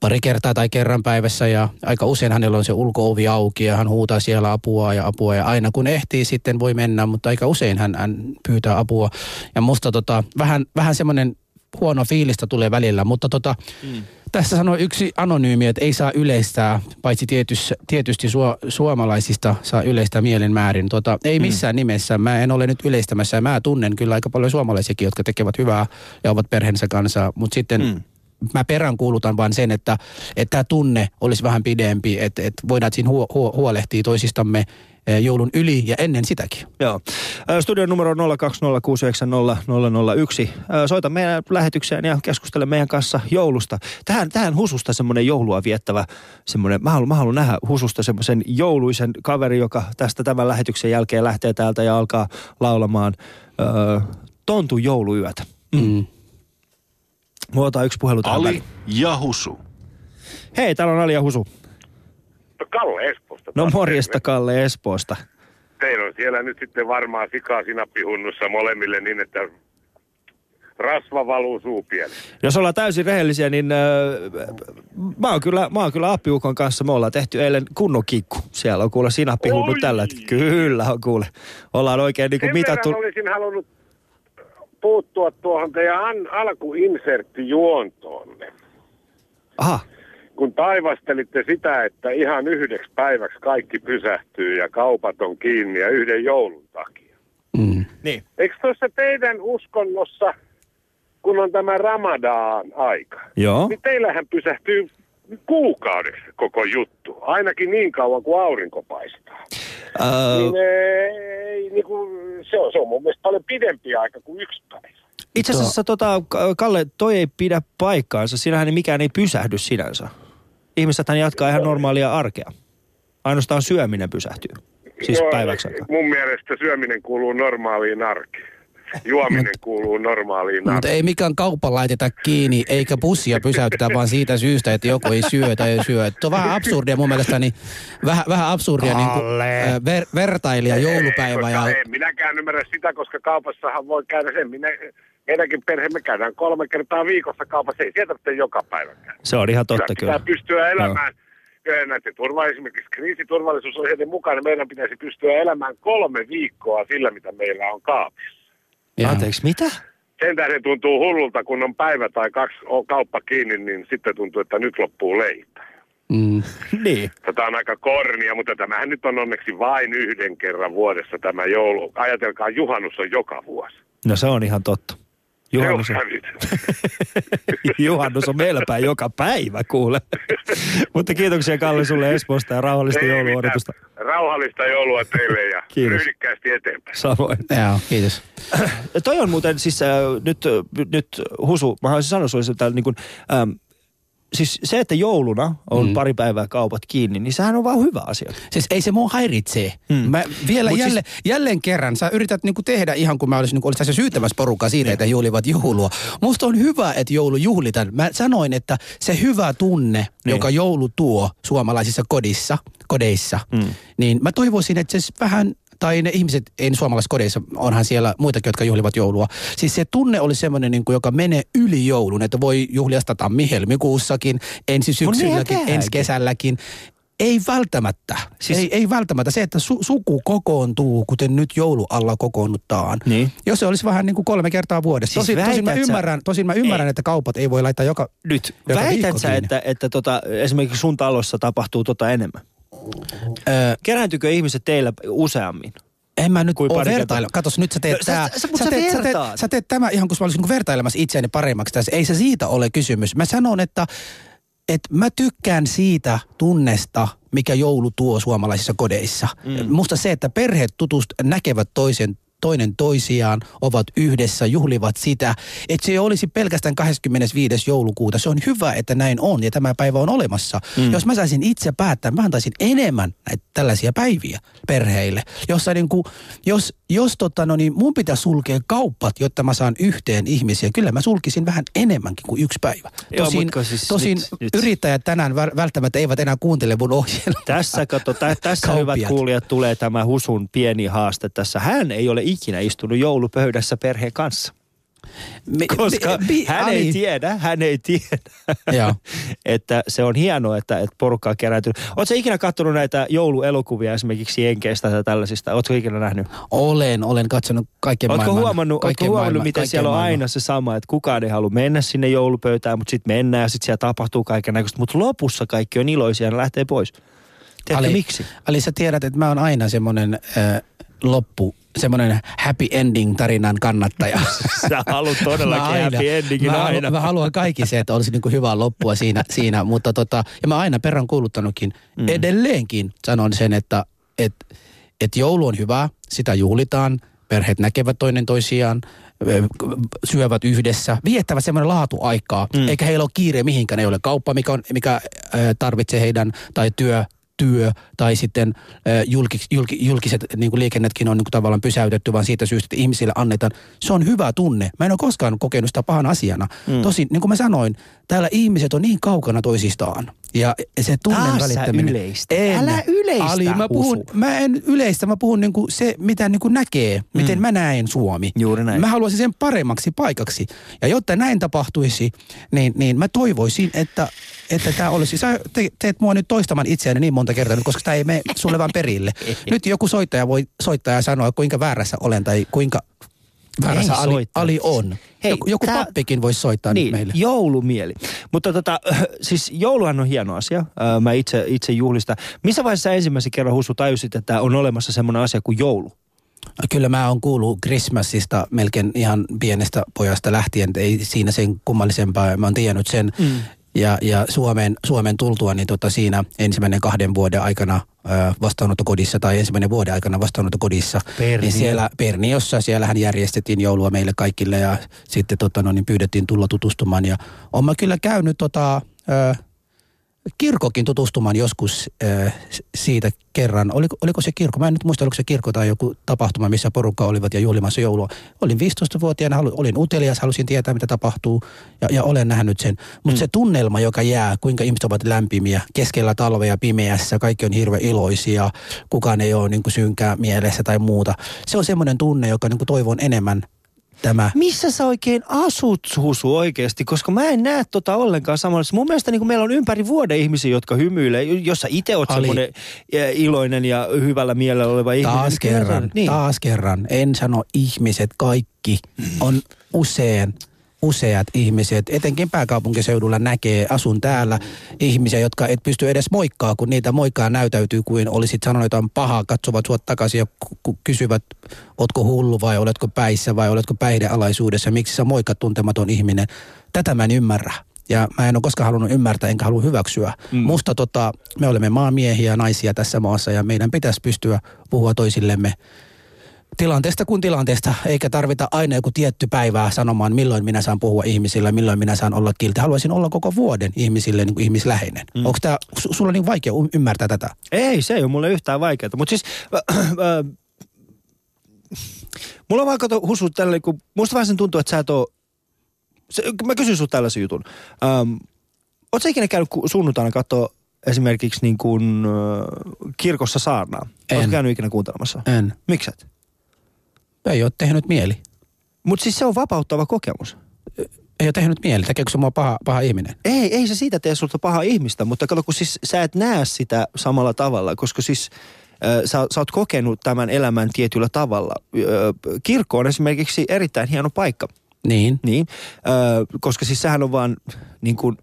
pari kertaa tai kerran päivässä ja aika usein hänellä on se ulkoovi auki ja hän huutaa siellä apua ja apua ja aina kun ehtii sitten voi mennä, mutta aika usein hän, hän pyytää apua. Ja musta tota, vähän, vähän semmoinen huono fiilistä tulee välillä, mutta tota, mm. Tässä sanoi yksi anonyymi, että ei saa yleistää, paitsi tietys, tietysti suo, suomalaisista saa yleistää mielenmäärin. Tota, ei missään mm. nimessä, mä en ole nyt yleistämässä. Mä tunnen kyllä aika paljon suomalaisiakin, jotka tekevät hyvää ja ovat perheensä kanssa, mutta sitten mm mä peräänkuulutan vaan sen, että että tämä tunne olisi vähän pidempi, että, että voidaan siinä huo, huo, huolehtia toisistamme joulun yli ja ennen sitäkin. Joo. Studion numero on 020690001. Ö, Soita meidän lähetykseen ja keskustele meidän kanssa joulusta. Tähän, tähän Hususta semmoinen joulua viettävä semmoinen, mä haluan, mä haluan nähdä Hususta semmoisen jouluisen kaveri, joka tästä tämän lähetyksen jälkeen lähtee täältä ja alkaa laulamaan ö, Tontun jouluyötä. Mm. Otetaan yksi puhelu tähän Ali väliin. ja Husu. Hei, täällä on Ali ja Husu. Kalle Espoosta. No morjesta. Kalle Espoosta. Teillä on siellä nyt sitten varmaan sikaa sinappihunnussa molemmille niin, että rasva valuu suupieleen. Jos ollaan täysin rehellisiä, niin öö, mä, oon kyllä, mä oon kyllä appiukon kanssa. Me ollaan tehty eilen kunnon kikku. Siellä on kuule sinappihullut Oi! tällä hetkellä. Kyllä on kuule. Ollaan oikein niin kuin Sen mitattu. verran olisin halunnut puuttua tuohon teidän an- alkuinserttijuontoonne. Aha, Kun taivastelitte sitä, että ihan yhdeksi päiväksi kaikki pysähtyy ja kaupat on kiinni ja yhden joulun takia. Mm. niin. Eikö tuossa teidän uskonnossa kun on tämä Ramadaan aika, Joo. niin teillähän pysähtyy kuukaudeksi koko juttu. Ainakin niin kauan kuin aurinko paistaa. Öö, Niin, ei, niin kuin, se, on, se on mun mielestä paljon pidempi aika kuin yksi päivä. itse asiassa tota, Ka- Kalle, toi ei pidä paikkaansa. Sinähän mikään ei pysähdy sinänsä. Ihmisethän jatkaa ihan normaalia arkea. Ainoastaan syöminen pysähtyy. Siis No, päiväksi aikaa. Mun mielestä syöminen kuuluu normaaliin arkeen. Juominen kuuluu normaaliin Mutta ei mikään kauppa laiteta kiinni, eikä bussia pysäytetä vaan siitä syystä, että joku ei syö tai ei syö. Tuo on vähän absurdia mun mielestäni, vähän, vähän absurdia niin kuin, Kalle. ver, vertailija joulupäivä Koska ja En minäkään ymmärrä sitä, koska kaupassahan voi käydä sen. Minä, meidänkin perhe, me käydään kolme kertaa viikossa kaupassa. Ei sieltä tarvitse joka päivä käydä. Se on ihan totta Pitää kyllä. pystyä elämään. Kyllä näiden turva, esimerkiksi kriisiturvallisuusohjeiden mukaan niin meidän pitäisi pystyä elämään kolme viikkoa sillä, mitä meillä on kaapissa. ja Anteeksi, mitä? Sen tähden tuntuu hullulta, kun on päivä tai kaksi on kauppa kiinni, niin sitten tuntuu, että nyt loppuu leipä. mm, [laughs] Niin. Tätä on aika kornia, mutta tämähän nyt on onneksi vain yhden kerran vuodessa tämä joulu. Ajatelkaa, juhannus on joka vuosi. No se on ihan totta. Juhannus Se on. Juhannus on [laughs] meillä päin joka päivä, kuule. Mutta kiitoksia Kalle sulle Espoosta ja rauhallista jouluodotusta. Rauhallista joulua teille ja Kiitos. ryhdikkäästi eteenpäin. Samoin. joo, kiitos. Toi on muuten siis äh, nyt, äh, nyt Husu, mä haluaisin sanoa sulle että niin kuin, ähm, siis se, että jouluna on mm. pari päivää kaupat kiinni, niin sehän on vaan hyvä asia. Siis ei se mua häiritsee. Mm. Mä vielä Mut jälleen, siis... jälleen kerran, sä yrität niinku tehdä ihan kuin mä olisin niinku, tässä syyttämässä porukkaa siitä, että he juhlivat joulua. Musta on hyvä, että joulu juhlitaan. Mä sanoin, että se hyvä tunne, niin. joka joulu tuo suomalaisissa kodissa, kodeissa, mm. niin mä toivoisin, että se vähän tai ne ihmiset, ei ne suomalaisissa kodeissa, onhan siellä muitakin, jotka juhlivat joulua. Siis se tunne oli semmoinen, niin kuin, joka menee yli joulun, että voi juhlia sitä tammi-helmikuussakin, ensi syksylläkin, tehdäänkin. ensi kesälläkin. Ei välttämättä. Siis-. Ei, ei välttämättä. Se, että su- suku kokoontuu, kuten nyt joulu alla kokoonnutaan. Niin. Jos se olisi vähän niin kuin kolme kertaa vuodessa. Siis tosin, tosin, mä väität sä- ymmärrän, tosin mä ymmärrän, Ei. että kaupat ei voi laittaa joka... Nyt, Joka väität sä, että, että tota, esimerkiksi sun talossa tapahtuu tota enemmän? Öö, Kerääntykö ihmiset teillä useammin? En mä nyt ole vertailla. Katos, nyt sä teet No, sä- tää. sä- mut sä teet, sä, teet, sä teet tämä ihan kuin mä olisin niinku vertailemassa itseäni paremmaksi tässä. Ei se siitä ole kysymys. Mä sanon, että, että mä tykkään siitä tunnesta, mikä joulu tuo suomalaisissa kodeissa. Mm. Musta se, että perheet tutust, näkevät toisen toinen toisiaan, ovat yhdessä, juhlivat sitä. Että se ei olisi pelkästään 25. joulukuuta. Se on hyvä, että näin on ja tämä päivä on olemassa. Mm. Jos mä saisin itse päättää, mä antaisin enemmän näitä tällaisia päiviä perheille. Jossa niin kuin, jos, jos tota, no niin, mun pitää sulkea kauppat, jotta mä saan yhteen ihmisiä, kyllä mä sulkisin vähän enemmänkin kuin yksi päivä. Joo, Tosin, mutta siis tosin nyt- nyt- yrittäjät tänään vä- välttämättä eivät enää kuuntele mun ohjelmaa. Tässä, kato, tä, [laughs] tässä Kauppiat. hyvät kuulijat tulee tämä Husun pieni haaste tässä. Hän ei ole ikinä istunut joulupöydässä perheen kanssa. Mi- Koska mi- mi- hän ei Ali- tiedä, hän ei tiedä, [laughs] Joo. että se on hienoa, että, että porukka on kerääntynyt. Oletko ikinä katsonut näitä jouluelokuvia esimerkiksi Jenkeistä tai tällaisista? Oletko ikinä nähnyt? Olen, olen katsonut kaiken Oletko maailman. huomannut, ootko kaiken huomannut maailman- miten siellä on maailman. aina se sama, että kukaan ei halua mennä sinne joulupöytään, mutta sitten mennään ja sitten siellä tapahtuu kaiken näköistä. Mutta lopussa kaikki on iloisia ja lähtee pois. Tiedätkö Ali, miksi? Ali, sä tiedät, että mä oon aina semmoinen äh, loppu, semmoinen happy ending tarinan kannattaja. [laughs] Sä haluat todellakin aina- happy endingin mä, aina. Haluan, mä haluan kaikki se, että olisi niinku hyvää loppua siinä, siinä mutta tota, ja mä aina perään kuuluttanutkin, mm. edelleenkin sanon sen, että et, et joulu on hyvä, sitä juhlitaan, perheet näkevät toinen toisiaan, syövät yhdessä, viettävät semmoinen laatuaikaa, mm. eikä heillä ole kiire mihinkään, ei ole kauppa, mikä, on, mikä tarvitsee heidän, tai työ, työ tai sitten julkis, julki, julkiset niin kuin liikennetkin on niin kuin tavallaan pysäytetty, vaan siitä syystä, että ihmisille annetaan. Se on hyvä tunne. Mä en ole koskaan kokenut sitä pahan asiana. Mm. Tosin, niin kuin mä sanoin, täällä ihmiset on niin kaukana toisistaan. Ja se tunnen Taas välittäminen. yleistät. En. Älä yleistä, Ali, mä puhun, mä en yleistä, mä puhun niinku se, mitä niinku näkee, miten mä näen Suomi. Juuri näin. Mä haluaisin sen paremmaksi paikaksi. Ja jotta näin tapahtuisi, niin, niin mä toivoisin, että että tämä olisi, sä te, teet mua nyt toistamaan itseäni niin monta kertaa, koska tämä ei mene sulle vaan perille. [laughs] Nyt joku soittaja voi soittaa ja sanoa, kuinka väärässä olen tai kuinka väärässä Ali, soittaa. Ali on. Hei, joku joku tää- pappikin voisi soittaa niin, nyt meille. joulumieli. Mutta tota, [laughs] siis jouluhan on hieno asia. Mä itse, itse juhlistan. Missä vaiheessa ensimmäisen kerran Husu tajusit, että on olemassa semmoinen asia kuin joulu? Kyllä mä oon kuullut Christmasista melkein ihan pienestä pojasta lähtien, ei siinä sen kummallisempaa. Mä oon tiennyt sen. Mm. Ja, ja Suomeen, Suomeen tultua, niin tota siinä ensimmäinen kahden vuoden aikana vastaanottokodissa tai ensimmäinen vuoden aikana vastaanottokodissa. Pernio. Niin siellä Perniossa, siellähän järjestettiin joulua meille kaikille ja sitten tota, no, niin pyydettiin tulla tutustumaan. Ja mä kyllä käynyt tota, ö, kirkokin tutustumaan joskus äh, siitä kerran. Oliko, oliko se kirkko? Mä en nyt muista, oliko se kirkko tai joku tapahtuma, missä porukka olivat ja juhlimassa joulua. Olin 15-vuotiaana, halu, olin utelias, halusin tietää, mitä tapahtuu ja, ja olen nähnyt sen. Mutta mm. se tunnelma, joka jää, kuinka ihmiset ovat lämpimiä, keskellä talvea pimeässä, kaikki on hirveän iloisia, kukaan ei ole niin kuin synkää mielessä tai muuta. Se on semmoinen tunne, joka niin kuin toivon enemmän tämä. Missä sä oikein asut, Husu, oikeasti? Koska mä en näe tota ollenkaan samalla. Mun mielestä niin meillä on ympäri vuoden ihmisiä, jotka hymyilee. Jos sä itse oot semmoinen eh, iloinen ja hyvällä mielellä oleva ihminen. Taas niin kerran, Niin. taas kerran. En sano ihmiset, kaikki on usein useat ihmiset, etenkin pääkaupunkiseudulla näkee, asun täällä, ihmisiä, jotka et pysty edes moikkaa, kun niitä moikkaa näytäytyy kuin olisit sanonut jotain pahaa, katsovat sua takaisin ja kysyvät, ootko hullu vai oletko päissä vai oletko päihdealaisuudessa, miksi sä moikat tuntematon ihminen. Tätä mä en ymmärrä. Ja mä en ole koskaan halunnut ymmärtää, enkä halua hyväksyä. Mm. Musta tota, me olemme maamiehiä ja naisia tässä maassa ja meidän pitäisi pystyä puhua toisillemme tilanteesta kuin tilanteesta, eikä tarvita aina joku tietty päivää sanomaan, milloin minä saan puhua ihmisille, milloin minä saan olla kilti. Haluaisin olla koko vuoden ihmisille niin kuin ihmisläheinen. Mm. Onko tämä su- sulla niin vaikea um- ymmärtää tätä? Ei, se ei ole mulle yhtään vaikeaa. Mutta siis, äh, äh, mulla on vaan kato Husu tälle, kun musta vähän sen tuntuu, että sä et oo, se, mä kysyn sun tällaisen jutun. Ähm, sä ikinä käynyt sunnuntaina katsoa esimerkiksi niin kuin, äh, kirkossa saarnaa? En. Ootko käynyt ikinä kuuntelemassa? En. Miksi et? Ei ole tehnyt mieli. Mutta siis se on vapauttava kokemus. Ei ole tehnyt mieli. Tekeekö se mua paha, paha ihminen? Ei, ei se siitä tee sulta paha ihmistä, mutta kato, kun siis sä et näe sitä samalla tavalla, koska siis äh, sä, sä oot kokenut tämän elämän tietyllä tavalla. Äh, kirkko on esimerkiksi erittäin hieno paikka, Niin. niin, äh, koska siis sehän on vaan niin kuin,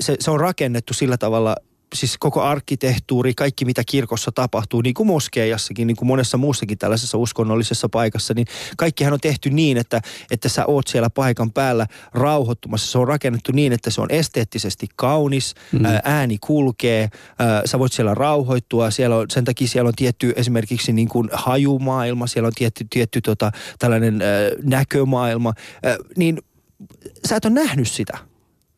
se, se on rakennettu sillä tavalla, siis koko arkkitehtuuri, kaikki mitä kirkossa tapahtuu, niin kuin moskeijassakin, niin kuin monessa muussakin tällaisessa uskonnollisessa paikassa, niin kaikkihan on tehty niin, että, että sä oot siellä paikan päällä rauhoittumassa. Se on rakennettu niin, että se on esteettisesti kaunis, mm. ää, ääni kulkee, ää, sä voit siellä rauhoittua, siellä on, sen takia siellä on tietty esimerkiksi niin kuin hajumaailma, siellä on tietty, tietty tota, tällainen ää, näkömaailma, ää, niin sä et ole nähnyt sitä.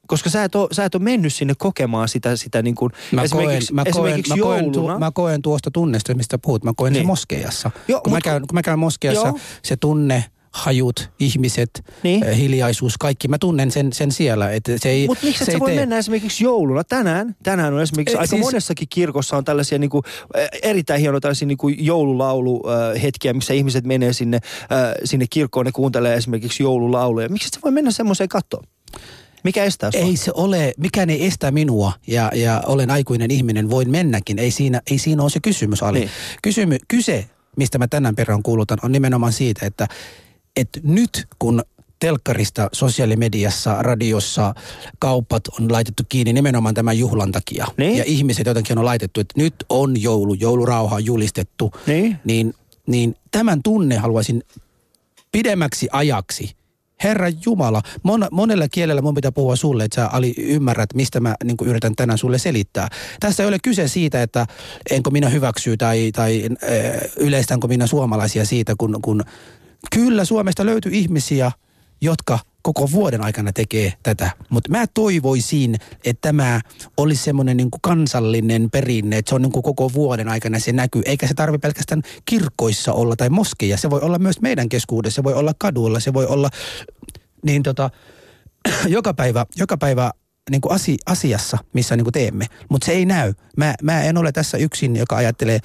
Koska sä et, ole, sä et ole mennyt sinne kokemaan sitä, sitä niin kuin Mä koen, esimerkiksi, mä, koen, esimerkiksi mä, koen, tu, jouluna. mä koen tuosta tunnesta, mistä puhut. Mä koen niin. Niin. sen moskeijassa. Joo, kun, mä mut- käyn, kun mä käyn moskeijassa, Joo. se tunne, hajut, ihmiset, Niin. niin. hiljaisuus, kaikki. Mä tunnen sen, sen siellä. Että se ei, Mutta miksi se voi tee. mennä esimerkiksi jouluna? Tänään, tänään on esimerkiksi Eh, aika siis- monessakin kirkossa on tällaisia niinku, eh, erittäin hienoja tällaisia niinku joululauluhetkiä, missä ihmiset menee sinne, sinne kirkkoon ja kuuntelee esimerkiksi joululauluja. Miksi sä voi mennä semmoiseen kattoon? Mikä estää sua? Ei se ole, mikään ei estä minua ja, ja olen aikuinen ihminen, voin mennäkin. Ei siinä, ei siinä ole se kysymys, Ali. Niin. Kysymy, kyse, mistä mä tänään perään kuulutan, on nimenomaan siitä, että, että nyt kun telkkarista, sosiaalimediassa, radiossa kaupat on laitettu kiinni nimenomaan tämän juhlan takia. Niin. Ja ihmiset jotenkin on laitettu, että nyt on joulu, joulurauha on julistettu. Niin. Niin, niin tämän tunne haluaisin pidemmäksi ajaksi. Herra Jumala, mon, monella kielellä mun pitää puhua sulle, että sä Ali ymmärrät, mistä mä niin yritän tänään sulle selittää. Tässä ei ole kyse siitä, että enkö minä hyväksy tai, tai äh, yleistänkö minä suomalaisia siitä, kun, kun kyllä Suomesta löytyy ihmisiä, jotka koko vuoden aikana tekee tätä. Mutta mä toivoisin, että tämä olisi semmoinen niin kansallinen perinne, että se on niin kuin koko vuoden aikana se näkyy. Eikä se tarvi pelkästään kirkkoissa olla tai moskeja. Se voi olla myös meidän keskuudessa, se voi olla kaduilla, se voi olla niin tota, [clears throat] joka päivä, joka päivä niin kuin asi, asiassa, missä niin kuin teemme. Mutta se ei näy. Mä, mä en ole tässä yksin, joka ajattelee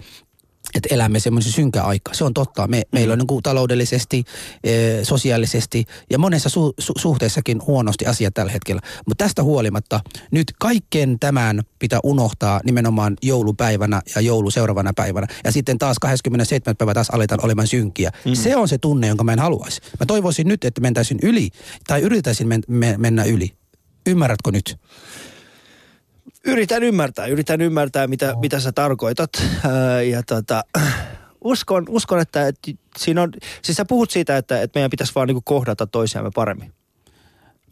että elämme semmoisen synkä aika. Se on totta. Me, mm. Meillä on niin kuin taloudellisesti, e, sosiaalisesti ja monessa su, su, suhteessakin huonosti asiat tällä hetkellä. Mutta tästä huolimatta nyt kaiken tämän pitää unohtaa nimenomaan joulupäivänä ja joulu seuraavana päivänä. Ja sitten taas 27. päivä taas aletaan olemaan synkiä. Mm. Se on se tunne, jonka mä en haluaisi. Mä toivoisin nyt, että mentäisin yli tai yritäisin men, me, mennä yli. Ymmärrätkö nyt? Yritän ymmärtää, yritän ymmärtää, mitä, mitä sä tarkoitat. Ää, ja tota, uskon, uskon että, että siinä on, siis sä puhut siitä, että, että meidän pitäisi vaan niinku kohdata toisiamme paremmin.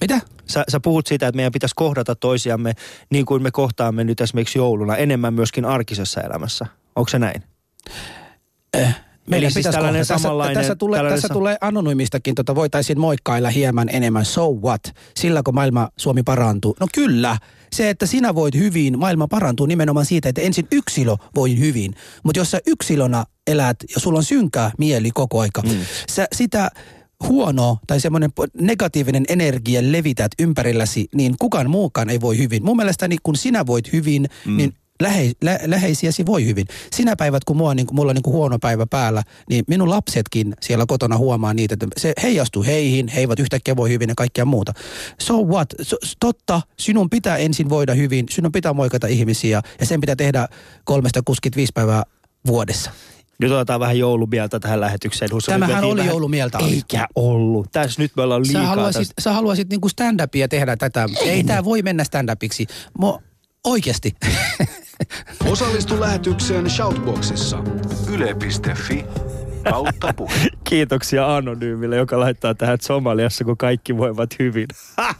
Mitä? Sä, sä puhut siitä, että meidän pitäisi kohdata toisiamme niin kuin me kohtaamme nyt esimerkiksi jouluna, enemmän myöskin arkisessa elämässä. Onko se näin? Meidän siis pitäisi tällainen kohdata- samanlainen- tässä, tässä, tulee, tällainen tässä tulee anonyymistakin, tota, voitaisiin moikkailla hieman enemmän. So what? Sillä kun maailma Suomi parantuu. No kyllä, se, että sinä voit hyvin, maailma parantuu nimenomaan siitä, että ensin yksilö voi hyvin. Mutta jos sä yksilönä elät ja sulla on synkää mieli koko aika, mm. sä sitä huono tai semmoinen negatiivinen energia levität ympärilläsi, niin kukaan muukaan ei voi hyvin. Mun mielestä niin kun sinä voit hyvin, mm. niin lähe, lä, läheisiäsi voi hyvin. Sinä päivät, kun, mua, niin mulla on niin kun huono päivä päällä, niin minun lapsetkin siellä kotona huomaa niitä, että se heijastuu heihin, he eivät yhtäkkiä voi hyvin ja kaikkea muuta. So what? So, totta, sinun pitää ensin voida hyvin, sinun pitää moikata ihmisiä ja sen pitää tehdä 365 päivää vuodessa. Nyt otetaan vähän joulumieltä tähän lähetykseen. Husu. Tämähän oli vähän- joulumieltä. Eikä ollut. Tässä nyt me ollaan Sä liikaa. haluaisit, tästä. sä haluaisit niinku stand-upia tehdä tätä. Ei tämä voi mennä stand-upiksi. Mo, oikeasti. Osallistu lähetykseen Shoutboxissa. Yle.fi kautta puhe. [laughs] Kiitoksia Anonyymille, joka laittaa tähän että Somaliassa, kun kaikki voivat hyvin. [laughs]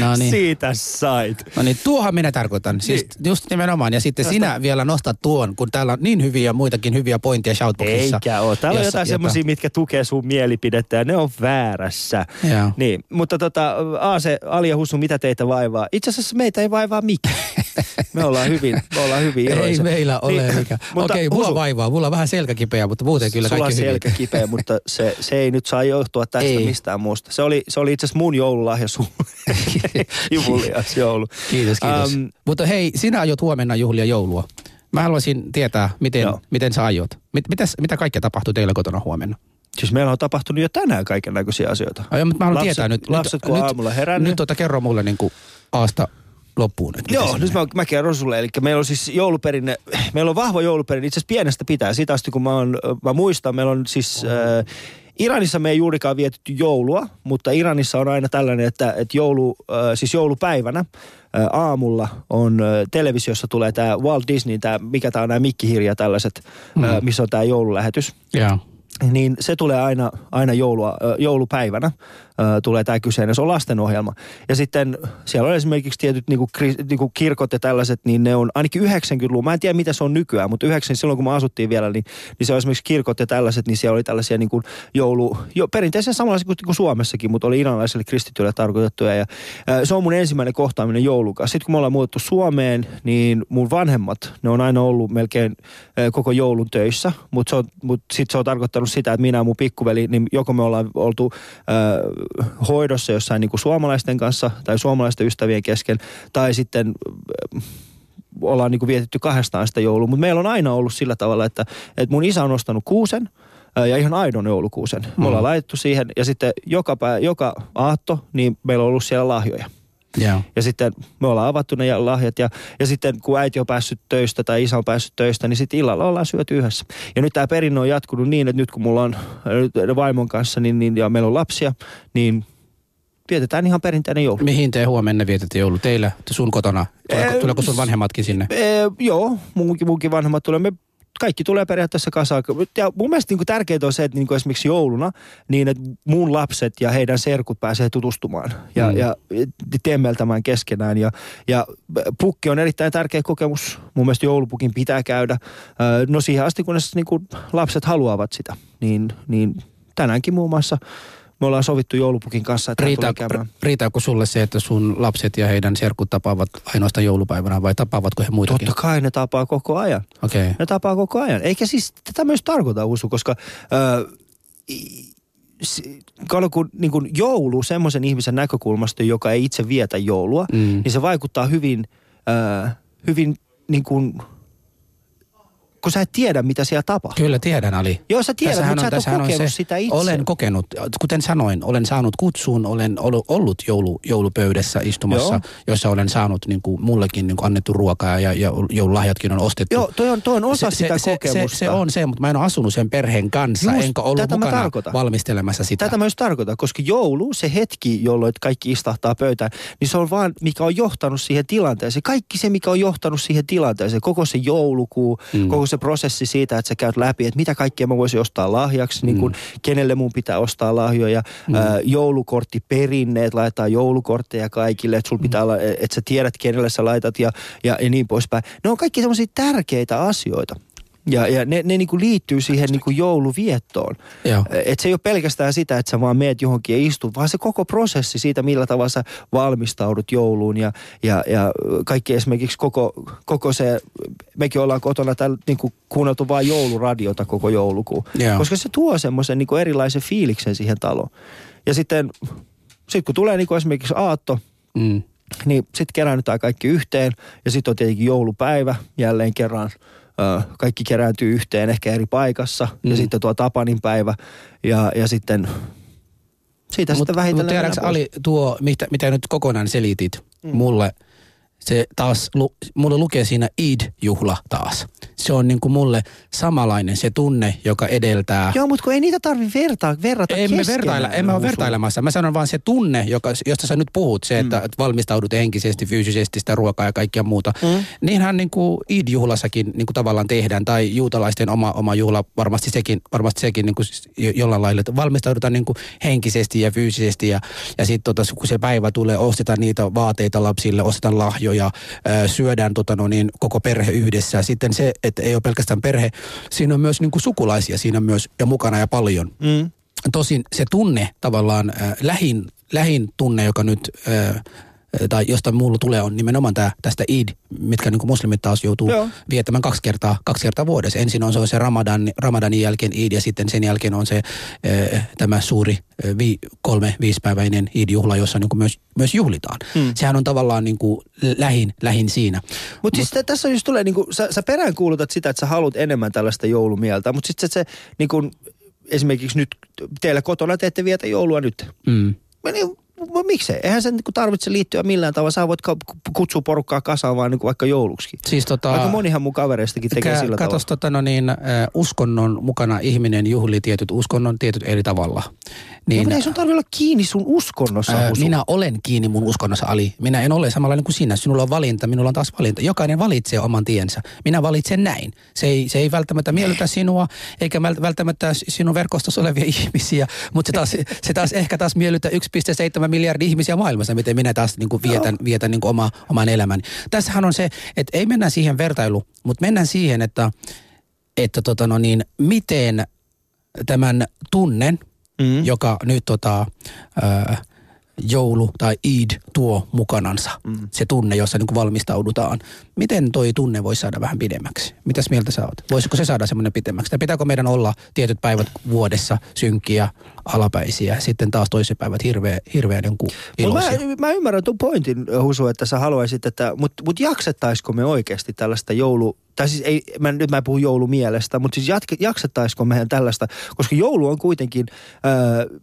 No niin. Siitä sait. No niin, tuohan minä tarkoitan. Siis Niin. just nimenomaan. Ja sitten sinä vielä nostat tuon, kun täällä on niin hyviä muitakin hyviä pointteja shoutboxissa. Eikä ole. Täällä on jotain semmoisia, mitkä tukee sun mielipidettä ja ne on väärässä. Joo. Niin, mutta tota, Aase, Ali ja Husu, mitä teitä vaivaa? Itse asiassa meitä ei vaivaa mikään. [laughs] Me ollaan hyvin, me ollaan hyvin Ei iloisia. meillä ole Niin, mikä. mutta Okei, mulla Husu, vaivaa. Mulla on vähän selkäkipeä, mutta muuten kyllä Sulla on selkä kipeä, mutta se, se ei nyt saa johtua tästä Ei. mistään muusta. Se oli, se oli itse asiassa mun joululahja sulle. [laughs] Kivulias joulu. Kiitos, kiitos. Um, mutta hei, sinä aiot huomenna juhlia joulua. Mä haluaisin tietää, miten, Joo. miten sä aiot. Mit, mitäs, mitä kaikkea tapahtuu teillä kotona huomenna? Siis meillä on tapahtunut jo tänään kaiken näköisiä asioita. Ai, mutta mä haluan Lapset- tietää nyt. lapset, nyt, kun nyt, aamulla herännyt. Nyt tota, kerro mulle niin kuin aasta loppuun. Että Joo, nyt mä, mä kerron sulle. Eli meillä on siis jouluperinne, meillä on vahva jouluperinne, itse asiassa pienestä pitää. Siitä asti kun mä, on, mä muistan, meillä on siis... Äh, Iranissa me ei juurikaan vietetty joulua, mutta Iranissa on aina tällainen, että, että joulu, äh, siis joulupäivänä äh, aamulla on äh, televisiossa tulee tämä Walt Disney, tää, mikä tämä on nämä mikkihirja tällaiset, mm. äh, missä on tämä joululähetys Joo. niin se tulee aina, aina joulua, ö, joulupäivänä, tulee tämä kyseinen, se on lastenohjelma. Ja sitten siellä on esimerkiksi tietyt niinku, kri, niinku kirkot ja tällaiset, niin ne on ainakin 90-luvun, mä en tiedä mitä se on nykyään, mutta 90 silloin kun me asuttiin vielä, niin, niin se on esimerkiksi kirkot ja tällaiset, niin siellä oli tällaisia niinku joulu, jo, perinteisen samanlaisia kuin, kuin Suomessakin, mutta oli iranlaisille kristityille tarkoitettuja. Ja, se on mun ensimmäinen kohtaaminen joulukaan. Sitten kun me ollaan muutettu Suomeen, niin mun vanhemmat, ne on aina ollut melkein koko joulun töissä, mutta mut sit se on tarkoittanut sitä, että minä ja mun pikkuveli, niin joko me ollaan oltu hoidossa jossain niin kuin suomalaisten kanssa tai suomalaisten ystävien kesken, tai sitten ö, ollaan niin kuin vietetty kahdestaan sitä joulua. Mutta meillä on aina ollut sillä tavalla, että, että mun isä on ostanut kuusen, ö, ja ihan aidon joulukuusen. Me Mm. ollaan laitettu siihen ja sitten joka, pää, joka aatto, niin meillä on ollut siellä lahjoja. Joo. Ja sitten me ollaan avattu ne ja- lahjat ja, ja sitten kun äiti on päässyt töistä tai isä on päässyt töistä, niin sitten illalla ollaan syöty yhdessä. Ja nyt tämä perinne on jatkunut niin, että nyt kun mulla on äh, vaimon kanssa niin, niin, ja meillä on lapsia, niin vietetään ihan perinteinen joulu. Mihin te huomenna vietätte joulu? Teillä, sun kotona? Tuleeko, Eh, tuleeko sun vanhemmatkin sinne? Ee, joo, munkin, munkin vanhemmat tulee. Me kaikki tulee periaatteessa kasaan. Ja mun mielestä niin tärkeää on se, että niin esimerkiksi jouluna, niin että mun lapset ja heidän serkut pääsee tutustumaan ja, Mm. ja temmeltämään keskenään. Ja, ja pukki on erittäin tärkeä kokemus. Mun mielestä joulupukin pitää käydä. No siihen asti, kunnes niin kuin lapset haluavat sitä. Niin, niin tänäänkin muun muassa me ollaan sovittu joulupukin kanssa, että tulee käymään. riittääkö sulle se, että sun lapset ja heidän serkut tapaavat ainoastaan joulupäivänä vai tapaavatko he muitakin? Totta kai ne tapaa koko ajan. Okei. Ne tapaa koko ajan. Eikä siis tätä myös tarkoita usu, koska ö, i- si- kato, kun, niin kun joulu semmoisen ihmisen näkökulmasta, joka ei itse vietä joulua, Mm. niin se vaikuttaa hyvin, ö, hyvin niin kuin, kun sä et tiedä, mitä siellä tapahtuu. Kyllä tiedän, Ali. Joo, sä tiedät, Tässähän mutta sä et ole kokenut sitä itse. Olen kokenut, kuten sanoin, olen saanut kutsuun, olen ollut, joulu, joulupöydässä istumassa, Joo. jossa olen saanut niin kuin, mullekin niin kuin, annettu ruokaa ja, ja joululahjatkin on ostettu. Joo, toi on, toi on osa se, sitä se, kokemusta. Se, se on se, mutta mä en ole asunut sen perheen kanssa, Just, enkä ollut mukana valmistelemassa sitä. Tätä mä just tarkoitan, koska joulu, se hetki, jolloin kaikki istahtaa pöytään, niin se on vaan, mikä on johtanut siihen tilanteeseen. Kaikki se, mikä on johtanut siihen tilanteeseen, koko se joulukuu, mm. koko se se prosessi siitä, että sä käyt läpi, että mitä kaikkea mä voisin ostaa lahjaksi, mm. niin kuin kenelle mun pitää ostaa lahjoja, mm. ää, joulukorttiperinneet, laittaa joulukortteja kaikille, että sulla pitää olla, että sä tiedät, kenelle sä laitat ja, ja, ja niin poispäin. Ne on kaikki semmoisia tärkeitä asioita. Ja, ja ne, ne niinku liittyy siihen niinku jouluviettoon. Et se ei ole pelkästään sitä, että sä vaan meet johonkin ja istut, vaan se koko prosessi siitä, millä tavalla sä valmistaudut jouluun. Ja, ja, ja kaikki esimerkiksi koko, koko se, mekin ollaan kotona täällä niinku kuunneltu vain jouluradiota koko joulukuun. Joo. Koska se tuo semmoisen niinku erilaisen fiiliksen siihen taloon. Ja sitten sit kun tulee niinku esimerkiksi aatto, Mm. niin sitten keräännytään kaikki yhteen ja sitten on tietenkin joulupäivä jälleen kerran. Kaikki kerääntyy yhteen ehkä eri paikassa mm. ja sitten tuo Tapanin päivä ja, ja sitten siitä Mutta sitten vähitellen. mut pois. Ali, tuo, mitä, mitä nyt kokonaan selitit mm. mulle, se taas, lu, mulle lukee siinä Eid-juhla taas. Se on niin kuin mulle samanlainen se tunne, joka edeltää Joo, mutta kun ei niitä tarvi vertaa, verrata emme keskenään, vertailla, emme ole vertailemassa. Mä sanon vaan se tunne, joka, josta sä nyt puhut, se, että, mm. valmistaudut henkisesti, fyysisesti sitä ruokaa ja kaikkea muuta. Mm. Niinhän niin kuin Eid-juhlassakin niin kuin tavallaan tehdään, tai juutalaisten oma, oma juhla, varmasti sekin, varmasti sekin niin kuin jo- jollain lailla, että valmistaudutaan niin kuin henkisesti ja fyysisesti, ja, ja sitten tota, kun se päivä tulee, ostetaan niitä vaateita lapsille, ostetaan lahjoja, ää, syödään tota, no niin, koko perhe yhdessä. Sitten se, että ei ole pelkästään perhe, siinä on myös niin kuin sukulaisia siinä myös ja mukana ja paljon. Mm. Tosin se tunne tavallaan, äh, lähin, lähin tunne, joka nyt, äh, tai josta mulla tulee, on nimenomaan tää, tästä Eid, mitkä niin muslimit taas joutuu Joo. Viettämään kaksi kertaa, kaksi kertaa vuodessa. Ensin on se, on se Ramadan, Ramadanin jälkeen Eid ja sitten sen jälkeen on se äh, tämä suuri äh, vi, kolme, viisipäiväinen Eid-juhla, jossa niin kuin myös, myös juhlitaan. Hmm. Sehän on tavallaan niin kuin lähin, lähin siinä. Mutta siis Mut, tässä just tulee, niinku, sä, sä peräänkuulutat sitä, että sä haluat enemmän tällaista joulumieltä, mutta sitten se, se niinku, esimerkiksi nyt teillä kotona te ette vietä joulua nyt. Mm. Niin, miksei? Eihän sen niinku tarvitse liittyä millään tavalla. Sä voit kutsua porukkaa kasaan vaan niinku vaikka jouluksikin. Siis tota, Aika monihan mun kavereistakin tekee Kä- sillä katos, tavalla. tota, no niin, äh, uskonnon mukana ihminen juhlii tietyt uskonnon tietyt eri tavalla. Niin, no, ei sun tarvitse olla kiinni sun uskonnossa. Ää, Husu. minä olen kiinni mun uskonnossa, Ali. Minä en ole samanlainen kuin sinä. Sinulla on valinta, minulla on taas valinta. Jokainen valitsee oman tiensä. Minä valitsen näin. Se ei, se ei välttämättä miellytä sinua, eikä vält- välttämättä sinun verkostossa olevia [laughs] ihmisiä, mutta se taas, se taas ehkä taas miellyttää 1,7 miljardia ihmisiä maailmassa, miten minä taas niin kuin vietän, vietän niin kuin oma, oman elämäni. Tässähän on se, että ei mennä siihen vertailuun, mutta mennään siihen, että, että tota no niin, miten tämän tunnen, mm. joka nyt tota, ää, joulu tai Eid tuo mukanansa. Mm. Se tunne, jossa niin kuin valmistaudutaan. Miten toi tunne voisi saada vähän pidemmäksi? Mitäs mieltä sä oot? Voisiko se saada semmoinen pidemmäksi? Tai pitääkö meidän olla tietyt päivät vuodessa synkkiä, alapäisiä, sitten taas toiset päivät hirveä, hirveän niin kuin Mut mä, iloisia? mä ymmärrän tuon pointin, Husu, että sä haluaisit, että, mutta mut jaksettaisiko me oikeasti tällaista joulu, tai siis ei, mä, nyt mä en puhu joulumielestä, mutta siis jatke, jaksettaisiko meidän tällaista, koska joulu on kuitenkin, äh,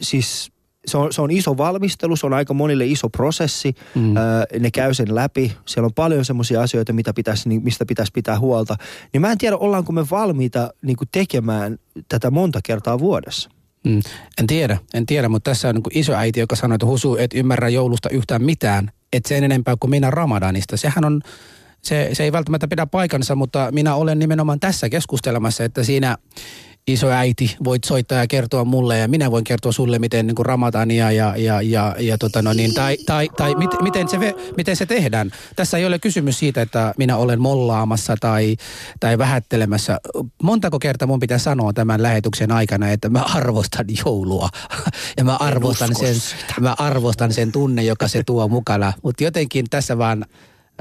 siis se on, se on iso valmistelu, se on aika monille iso prosessi, mm. äh, ne käy sen läpi, siellä on paljon semmoisia asioita, mitä pitäisi, niin, mistä pitäisi pitää huolta, niin mä en tiedä, ollaanko me valmiita niin kuin tekemään tätä monta kertaa vuodessa. Mm. En tiedä, en tiedä, mutta tässä on niin kuin isoäiti, joka sanoi, että Husu, et ymmärrä joulusta yhtään mitään, et sen enempää kuin minä Ramadanista. Sehän on, se, se ei välttämättä pidä paikansa, mutta minä olen nimenomaan tässä keskustelemassa, että siinä isoäiti voit soittaa ja kertoa mulle ja minä voin kertoa sulle, miten niin kuin Ramadania ja, ja, ja, ja tota no niin, tai, tai, tai mit, miten, se, miten se tehdään. Tässä ei ole kysymys siitä, että minä olen mollaamassa tai, tai vähättelemässä. Montako kertaa mun pitää sanoa tämän lähetyksen aikana, että mä arvostan joulua ja mä arvostan, sen, mä arvostan sen tunne, joka se tuo mukana. Mutta jotenkin tässä vaan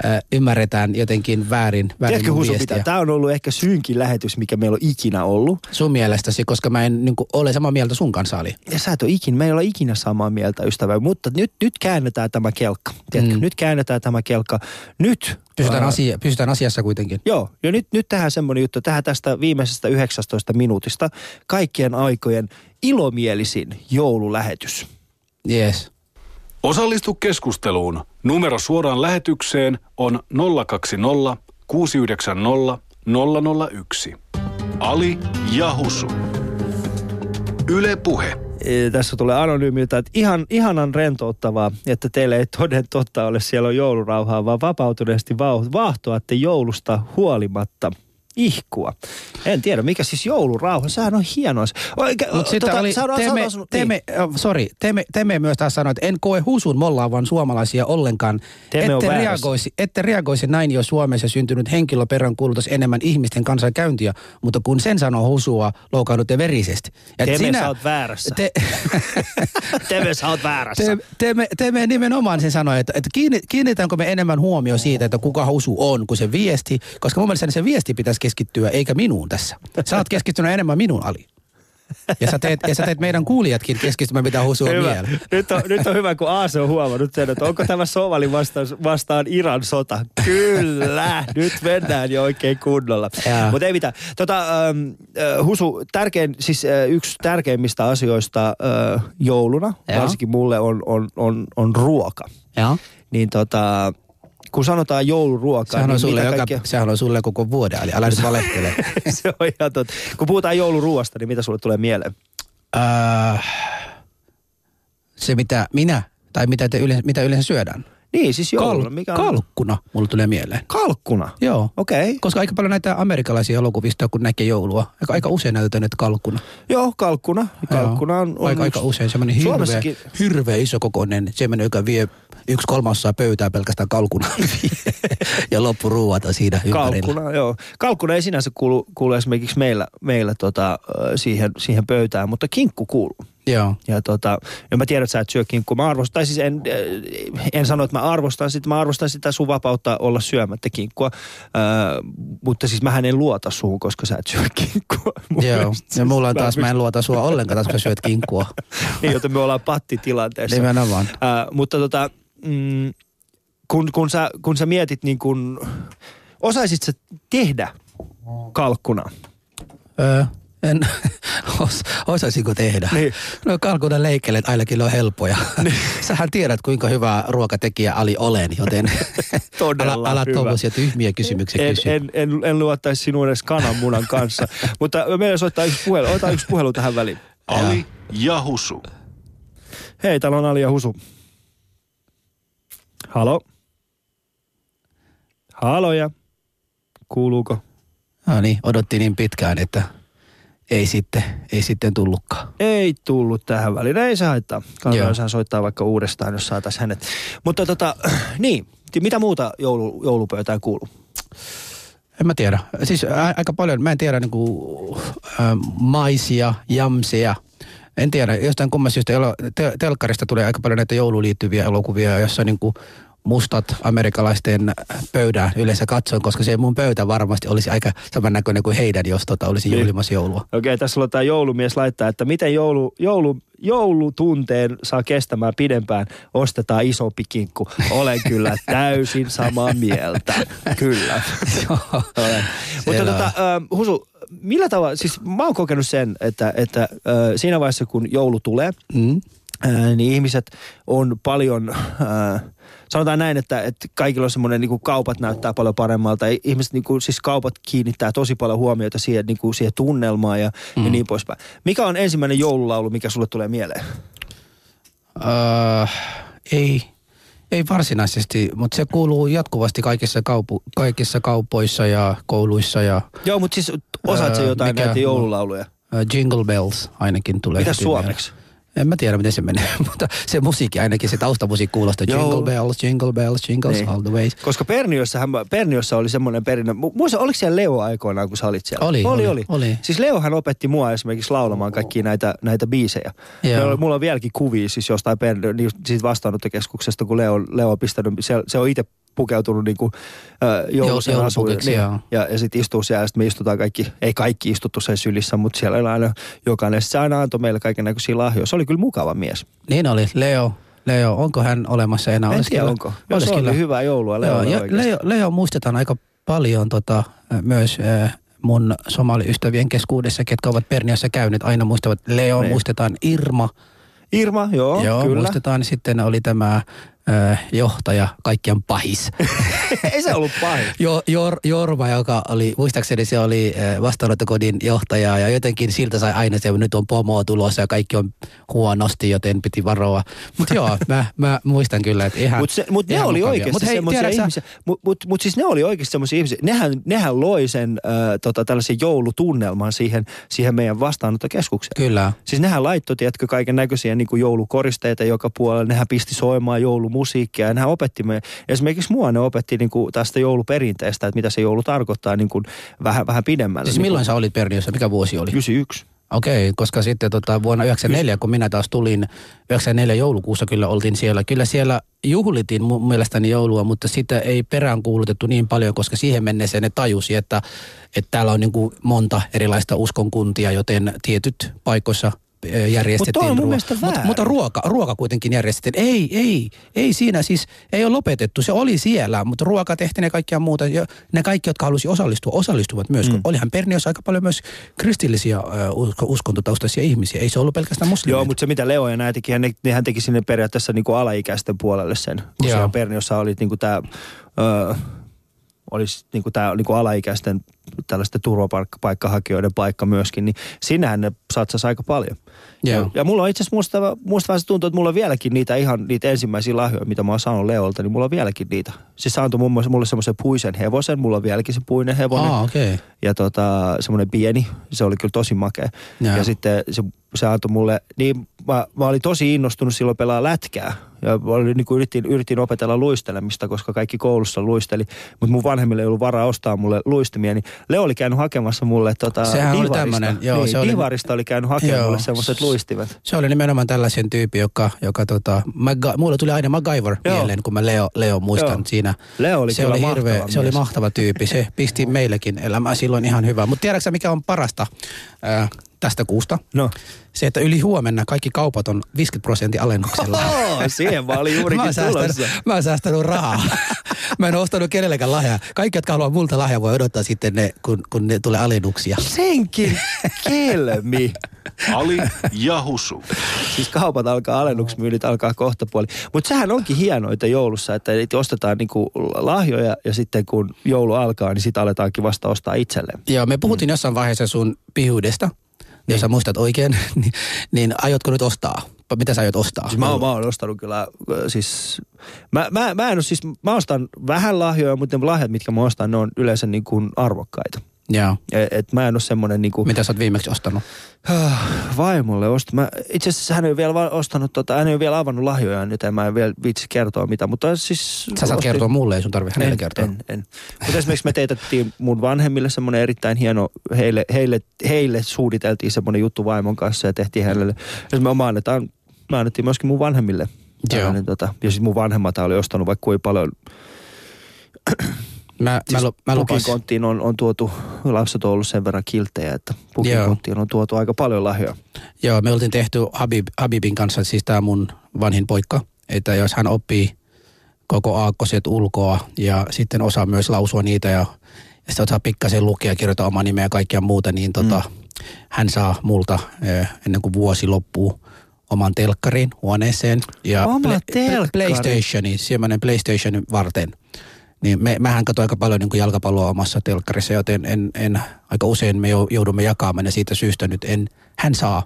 äh, ymmärretään jotenkin väärin, väärin Tiedätkö mun viestiä. mitä? Tämä on ollut ehkä synkin lähetys, mikä meillä on ikinä ollut. Sun mielestäsi, koska mä en niin kuin, ole samaa mieltä sun kanssa, Ali. Ja sä et ole ikinä, me ei olla ikinä samaa mieltä ystävä, mutta nyt, nyt käännetään tämä kelkka. Tiedätkö, Mm. nyt käännetään tämä kelkka. Nyt. Pysytään, ää, asia, pysytään asiassa kuitenkin. Joo, ja nyt, nyt tähän semmoinen juttu, tähän tästä viimeisestä 19 minuutista kaikkien aikojen ilomielisin joululähetys. Yes. Osallistu keskusteluun. Numero suoraan lähetykseen on 020 690 001. Ali Jahusu. Yle Puhe. E, tässä tulee anonyymiltä, että ihan, ihanan rentouttavaa, että teille ei toden totta ole siellä joulurauhaa, vaan vapautuneesti vaahtoatte joulusta huolimatta. Ihkua. En tiedä, mikä siis joulurauha, sehän on hienoa. Mutta sitten tota, oli, oot- sä oot Teme, Teme, äh, sorry, Teme, Teme myös taas sanoi, että en koe husun mollaavan suomalaisia ollenkaan. Teme ette, reagoisi, ette reagoisi näin, jos Suomessa syntynyt henkilö perään kuulutus enemmän ihmisten kanssakäyntiä, mutta kun sen sanoo husua, loukaudutte verisesti. Ja Teme, sä oot väärässä. Te, [laughs] Teme, sä oot väärässä. te, Teme, Teme nimenomaan sen sanoi, että, että kiinni- kiinnitänkö me enemmän huomio siitä, että kuka husu on, kuin se viesti, koska mun mielestä se viesti pitäisi keskittyä, eikä minuun tässä. Sä oot keskittynyt enemmän minun, Ali. Ja sä teet, ja sä teet meidän kuulijatkin keskittymään, mitä husu on Hyvä. vielä. Nyt on, nyt on hyvä, kun Aase on huomannut sen, että onko tämä Somali vastaan, vastaan Iran sota. Kyllä, nyt mennään jo oikein kunnolla. Jaa. Mutta ei mitään. Tota, ähm, äh, Husu, tärkein, siis äh, yksi tärkeimmistä asioista äh, jouluna, Jaa. varsinkin mulle, on, on, on, on ruoka. Joo. Niin tota, kun sanotaan jouluruokaa, Sehän on, niin sulle mitä joka, kaikkea... sehän on sulle koko vuoden, eli älä nyt [laughs] valehtele. se on ihan totta. Kun puhutaan jouluruoasta, niin mitä sulle tulee mieleen? äh, se mitä minä, tai mitä, te yleensä, mitä yleensä syödään. Niin, siis jouluna. Kal- mikä on? Kalkkuna, mulle tulee mieleen. Kalkkuna. Joo. Okei. Okay. Koska aika paljon näitä amerikkalaisia elokuvista, kun näkee joulua, aika, aika usein näytetään nyt kalkkuna. Joo, kalkkuna. Kalkkuna on, on aika, aika usein semmoinen hirveä, Suomessakin- hirveä iso kokoinen, semmoinen, joka vie yksi kolmasosaa pöytää pelkästään kalkuna. [laughs] ja loppuruuat on siinä ympärillä. Kalkkuna, joo. Kalkkuna ei sinänsä kuulu, kuulu esimerkiksi meillä, meillä tota, ö, siihen, siihen pöytään, mutta kinkku kuuluu. Joo. Ja tota, ja mä tiedän, että sä et syö kinkkua. Mä arvostan, tai siis en, en sano, että mä arvostan sitä, mä arvostan sitä sun vapautta olla syömättä kinkkua. Äh, mutta siis mähän en luota suun, koska sä et syö kinkkua. [laughs] Mun Joo. mielestä Ja siis mulla on taas, mä en luota sua ollenkaan, taas kun sä syöt kinkkua. [laughs] niin, joten me ollaan pattitilanteessa. Nimenomaan. Äh, mutta tota, mm, kun, kun, sä, kun sä mietit niin kun, osaisit sä tehdä kalkkuna? Öö, en [laughs] os, osaisinko tehdä. Niin. No kalkunan leikkeleet ainakin on helppoja. Niin. [laughs] Sähän tiedät, kuinka hyvä ruokatekijä Ali olen, joten [laughs] Todella ala, ala tuommoisia tyhmiä kysymyksiä En, kysyä. en, en, en luottaisi sinun edes kananmunan kanssa. Mutta meidän soittaa yksi puhelu. Ota yksi puhelu tähän väliin. Ali ja Husu. Hei, täällä on Ali ja Husu. Halo? Haloja? Kuuluuko? No niin, odotti niin pitkään, että ei sitten, ei sitten tullutkaan. Ei tullut tähän väliin. Ei se haittaa. Saa soittaa vaikka uudestaan, jos saataisiin hänet. Mutta tota, [clears throat] niin. Mitä muuta joulu, joulupöytään kuuluu? En mä tiedä. Siis ä, aika paljon, mä en tiedä niinku, ä, maisia, jamseja. En tiedä, jostain kumman syystä elo- te- telkkarista tulee aika paljon näitä jouluun liittyviä elokuvia, jossa niinku mustat amerikkalaisten pöydää yleensä katsoin, koska se mun pöytä varmasti olisi aika samannäköinen kuin heidän, jos tota olisi Niin. juhlimassa joulua. Okei, tässä on tämä joulumies laittaa, että miten joulu, joulu, joulutunteen saa kestämään pidempään, ostetaan isompi kinkku. Olen kyllä [laughs] täysin samaa mieltä. Kyllä. [laughs] Mutta tota, äh, Husu, millä tavalla, siis mä oon kokenut sen, että, että äh, siinä vaiheessa kun joulu tulee, Mm. Niin ihmiset on paljon, ää, sanotaan näin, että, että kaikilla on semmoinen, niin kuin kaupat näyttää paljon paremmalta. Ihmiset, niin kuin, siis kaupat kiinnittää tosi paljon huomiota siihen, niin kuin siihen tunnelmaan ja, mm. ja niin poispäin. Mikä on ensimmäinen joululaulu, mikä sulle tulee mieleen? Öö, ei, ei varsinaisesti, mutta se kuuluu jatkuvasti kaikissa, kaupu, kaikissa kaupoissa ja kouluissa ja Joo, mutta siis osaat sä Öö, jotain mikä- näitä joululauluja? ä, Jingle Bells ainakin tulee. Mitä suomeksi? mieleen. En mä tiedä, miten se menee, [laughs] mutta se musiikki ainakin, se taustamusiikki kuulostaa Joo. Jingle Bells, Jingle Bells, Jingles Niin. all the way. Koska Perniössähän, Perniössä oli semmoinen perinne. Mu- Muista, oliko siellä Leo aikoinaan, kun sä olit siellä? Oli, oli. oli, oli. Siis Leohan opetti mua esimerkiksi laulamaan kaikkia näitä, näitä biisejä. Joo. Mulla on vieläkin kuvia siis jostain Perniö, niin siitä vastaanottokeskuksesta, kun Leo, Leo on pistänyt, se, se on itse pukeutunut niin kuin, äh, joulusen Joulu- asuun. joulupukeksi, joo. ja, ja sitten istuu siellä, ja sitten me istutaan kaikki, ei kaikki istuttu sen sylissä, mutta siellä oli aina jokainen. Sitten se aina antoi meille kaiken näköisiä lahjoja. Se oli kyllä mukava mies. Niin oli, Leo. Leo, onko hän olemassa enää? en tiedä onko. Jos olisi oli, niin hyvää joulua ja oikeasti. Leo, Leo muistetaan aika paljon tota, myös äh, mun somaliystävien keskuudessa, ketkä ovat Perniössä käyneet, aina muistavat Leo, Niin. muistetaan Irma. Irma, joo, Joo, kyllä. muistetaan. Sitten oli tämä johtaja, kaikkien pahis. [laughs] Ei se ollut pahin. Jo, Jor, Jorma, joka oli, muistaakseni se oli vastaanottokodin johtaja ja jotenkin siltä sai aina se, nyt on pomo tulossa ja kaikki on huonosti, joten piti varoa. Mutta joo, [laughs] mä, mä, muistan kyllä, että ihan Mutta mut ne oli oikeasti Mut hei, semmoisia tiedätkö sä- ihmisiä. Mutta mut, mut siis ne oli oikeasti semmoisia ihmisiä. Nehän, nehän loi sen äh, tota, tällaisen joulutunnelman siihen, siihen meidän vastaanottokeskukseen. Kyllä. Siis nehän laittoi, tiedätkö, kaiken näköisiä niin joulukoristeita joka puolella. Nehän pisti soimaan joulumusiikkia ja nehän opetti me. Esimerkiksi mua ne opetti niin kuin tästä jouluperinteestä, että mitä se joulu tarkoittaa niin kuin vähän, vähän pidemmälle. Siis niin milloin sä olit Perniössä? Mikä vuosi oli? 91. Okei, koska sitten tota, vuonna 94, kun minä taas tulin, 94 joulukuussa kyllä oltiin siellä. Kyllä siellä juhlitin mun mielestäni joulua, mutta sitä ei peräänkuulutettu niin paljon, koska siihen mennessä ne tajusi, että, että täällä on niin kuin monta erilaista uskonkuntia, joten tietyt paikoissa järjestettiin Mut mun ruo- mielestä mutta, väärin. mutta ruoka, ruoka kuitenkin järjestettiin. Ei, ei, ei siinä siis, ei ole lopetettu. Se oli siellä, mutta ruoka tehtiin ja kaikkia muuta. Ja ne kaikki, jotka halusi osallistua, osallistuvat myös. Mm. Olihan Perniössä aika paljon myös kristillisiä usko- uskontotaustaisia ihmisiä. Ei se ollut pelkästään muslimeita. Joo, mutta se mitä Leo ja näin teki, ne, nehän teki sinne periaatteessa niin kuin alaikäisten puolelle sen. Kun Joo. siellä Perniossa oli niin kuin tämä, öö, olisi niin kuin tämä niin kuin alaikäisten tällaisten turvapaikkahakijoiden paikka myöskin, niin sinähän ne satsasi aika paljon. Joo. Ja, ja mulla on itse asiassa musta, musta vähän se tuntuu, että mulla on vieläkin niitä ihan niitä ensimmäisiä lahjoja, mitä mä oon saanut Leolta, niin mulla on vieläkin niitä. Siis se antoi muun muassa mulle semmoisen puisen hevosen, mulla on vieläkin se puinen hevonen. Okei. Okay. Ja tota, semmoinen pieni, se oli kyllä tosi makea. Joo. Ja sitten se, se antoi mulle, niin mä, mä olin tosi innostunut silloin pelaa lätkää. Ja mä olin, niin kuin yritin, yritin opetella luistelemista, koska kaikki koulussa luisteli. Mutta mun vanhemmille ei ollut varaa ostaa mulle luistimia. Niin Leo oli käynyt hakemassa mulle tota, Sehän oli Divarista. tämmönen, joo, niin, se oli- Divarista oli käynyt hakemaan Joo. mulle semmoiset luistimet. Se oli nimenomaan tällaisen tyyppi, joka, joka tota, Maga, mulle tuli aina MacGyver Joo. mieleen, kun mä Leo, Leo muistan Joo. siinä. Leo oli se oli mahtava se oli mahtava tyyppi. Se pisti meillekin elämää silloin ihan hyvää. Mutta tiedätkö mikä on parasta ää, tästä kuusta? No. Se, että yli huomenna kaikki kaupat on 50 prosentin alennuksella. Oh, [laughs] siihen mä olin Mä juurikin säästänyt, tulossa. mä oon säästänyt rahaa. [laughs] mä en ostanut kenellekään lahjaa. Kaikki, jotka haluaa multa lahjaa, voi odottaa sitten ne, kun, kun ne tulee alennuksia. Senkin kelmi. [laughs] Ali ja Husu. Siis kaupat alkaa, alennuksmyynnit alkaa kohta puoli. Mutta sehän onkin hienoita joulussa, että ostetaan niinku lahjoja ja sitten kun joulu alkaa, niin sitä aletaankin vasta ostaa itselleen. Joo, me puhuttiin jossain vaiheessa sun pihuudesta, jos sä muistat oikein, [laughs] niin, niin aiotko nyt ostaa? Mitä sä aiot ostaa? Siis mä, oon, mä oon ostanut kyllä, äh, siis, mä, mä, mä en ole siis, mä ostan vähän lahjoja, mutta ne lahjat, mitkä mä ostan, ne on yleensä niin kuin arvokkaita. Joo. Et, et mä en ole semmoinen niin kuin, Mitä sä oot viimeksi ostanut? vaimolle osta. Mä, itse asiassa hän ei ole vielä ostanut, tota, hän ei ole vielä avannut lahjoja, nyt en mä en vielä viitsi kertoa mitä, mutta siis... Sä saat ostin- kertoa mulle, ei sun tarvi hänelle en, kertoa. En, en. Mutta esimerkiksi me teetettiin mun vanhemmille semmoinen erittäin hieno, heille, heille, heille suunniteltiin semmoinen juttu vaimon kanssa ja tehtiin hänelle. Ja me oma annetaan, me annettiin myöskin mun vanhemmille. tällainen, Tota, ja sitten mun vanhemmat oli ostanut vaikka kuinka paljon. Mä, Siis mä, mä lupasin. pukikonttiin on, on tuotu, lapset on ollut sen verran kilttejä, että pukikonttiin on tuotu aika paljon lahjoja. Joo, me oltiin tehty Habib, Habibin kanssa, siis tämä mun vanhin poika, että jos hän oppii koko aakkoset ulkoa ja sitten osaa myös lausua niitä ja, ja sitten osaa pikkasen lukea, kirjoittaa oma nimeä ja kaikkea muuta, niin tota, mm. hän saa multa eh, ennen kuin vuosi loppuu oman telkkarin huoneeseen. Ja Oma telkkari? PlayStationin, semmoinen PlayStationin varten. Niin me, mähän katsoin aika paljon niin kuin jalkapalloa omassa telkkarissa, joten en, en, aika usein me jou- joudumme jakamaan ja siitä syystä nyt en, hän saa.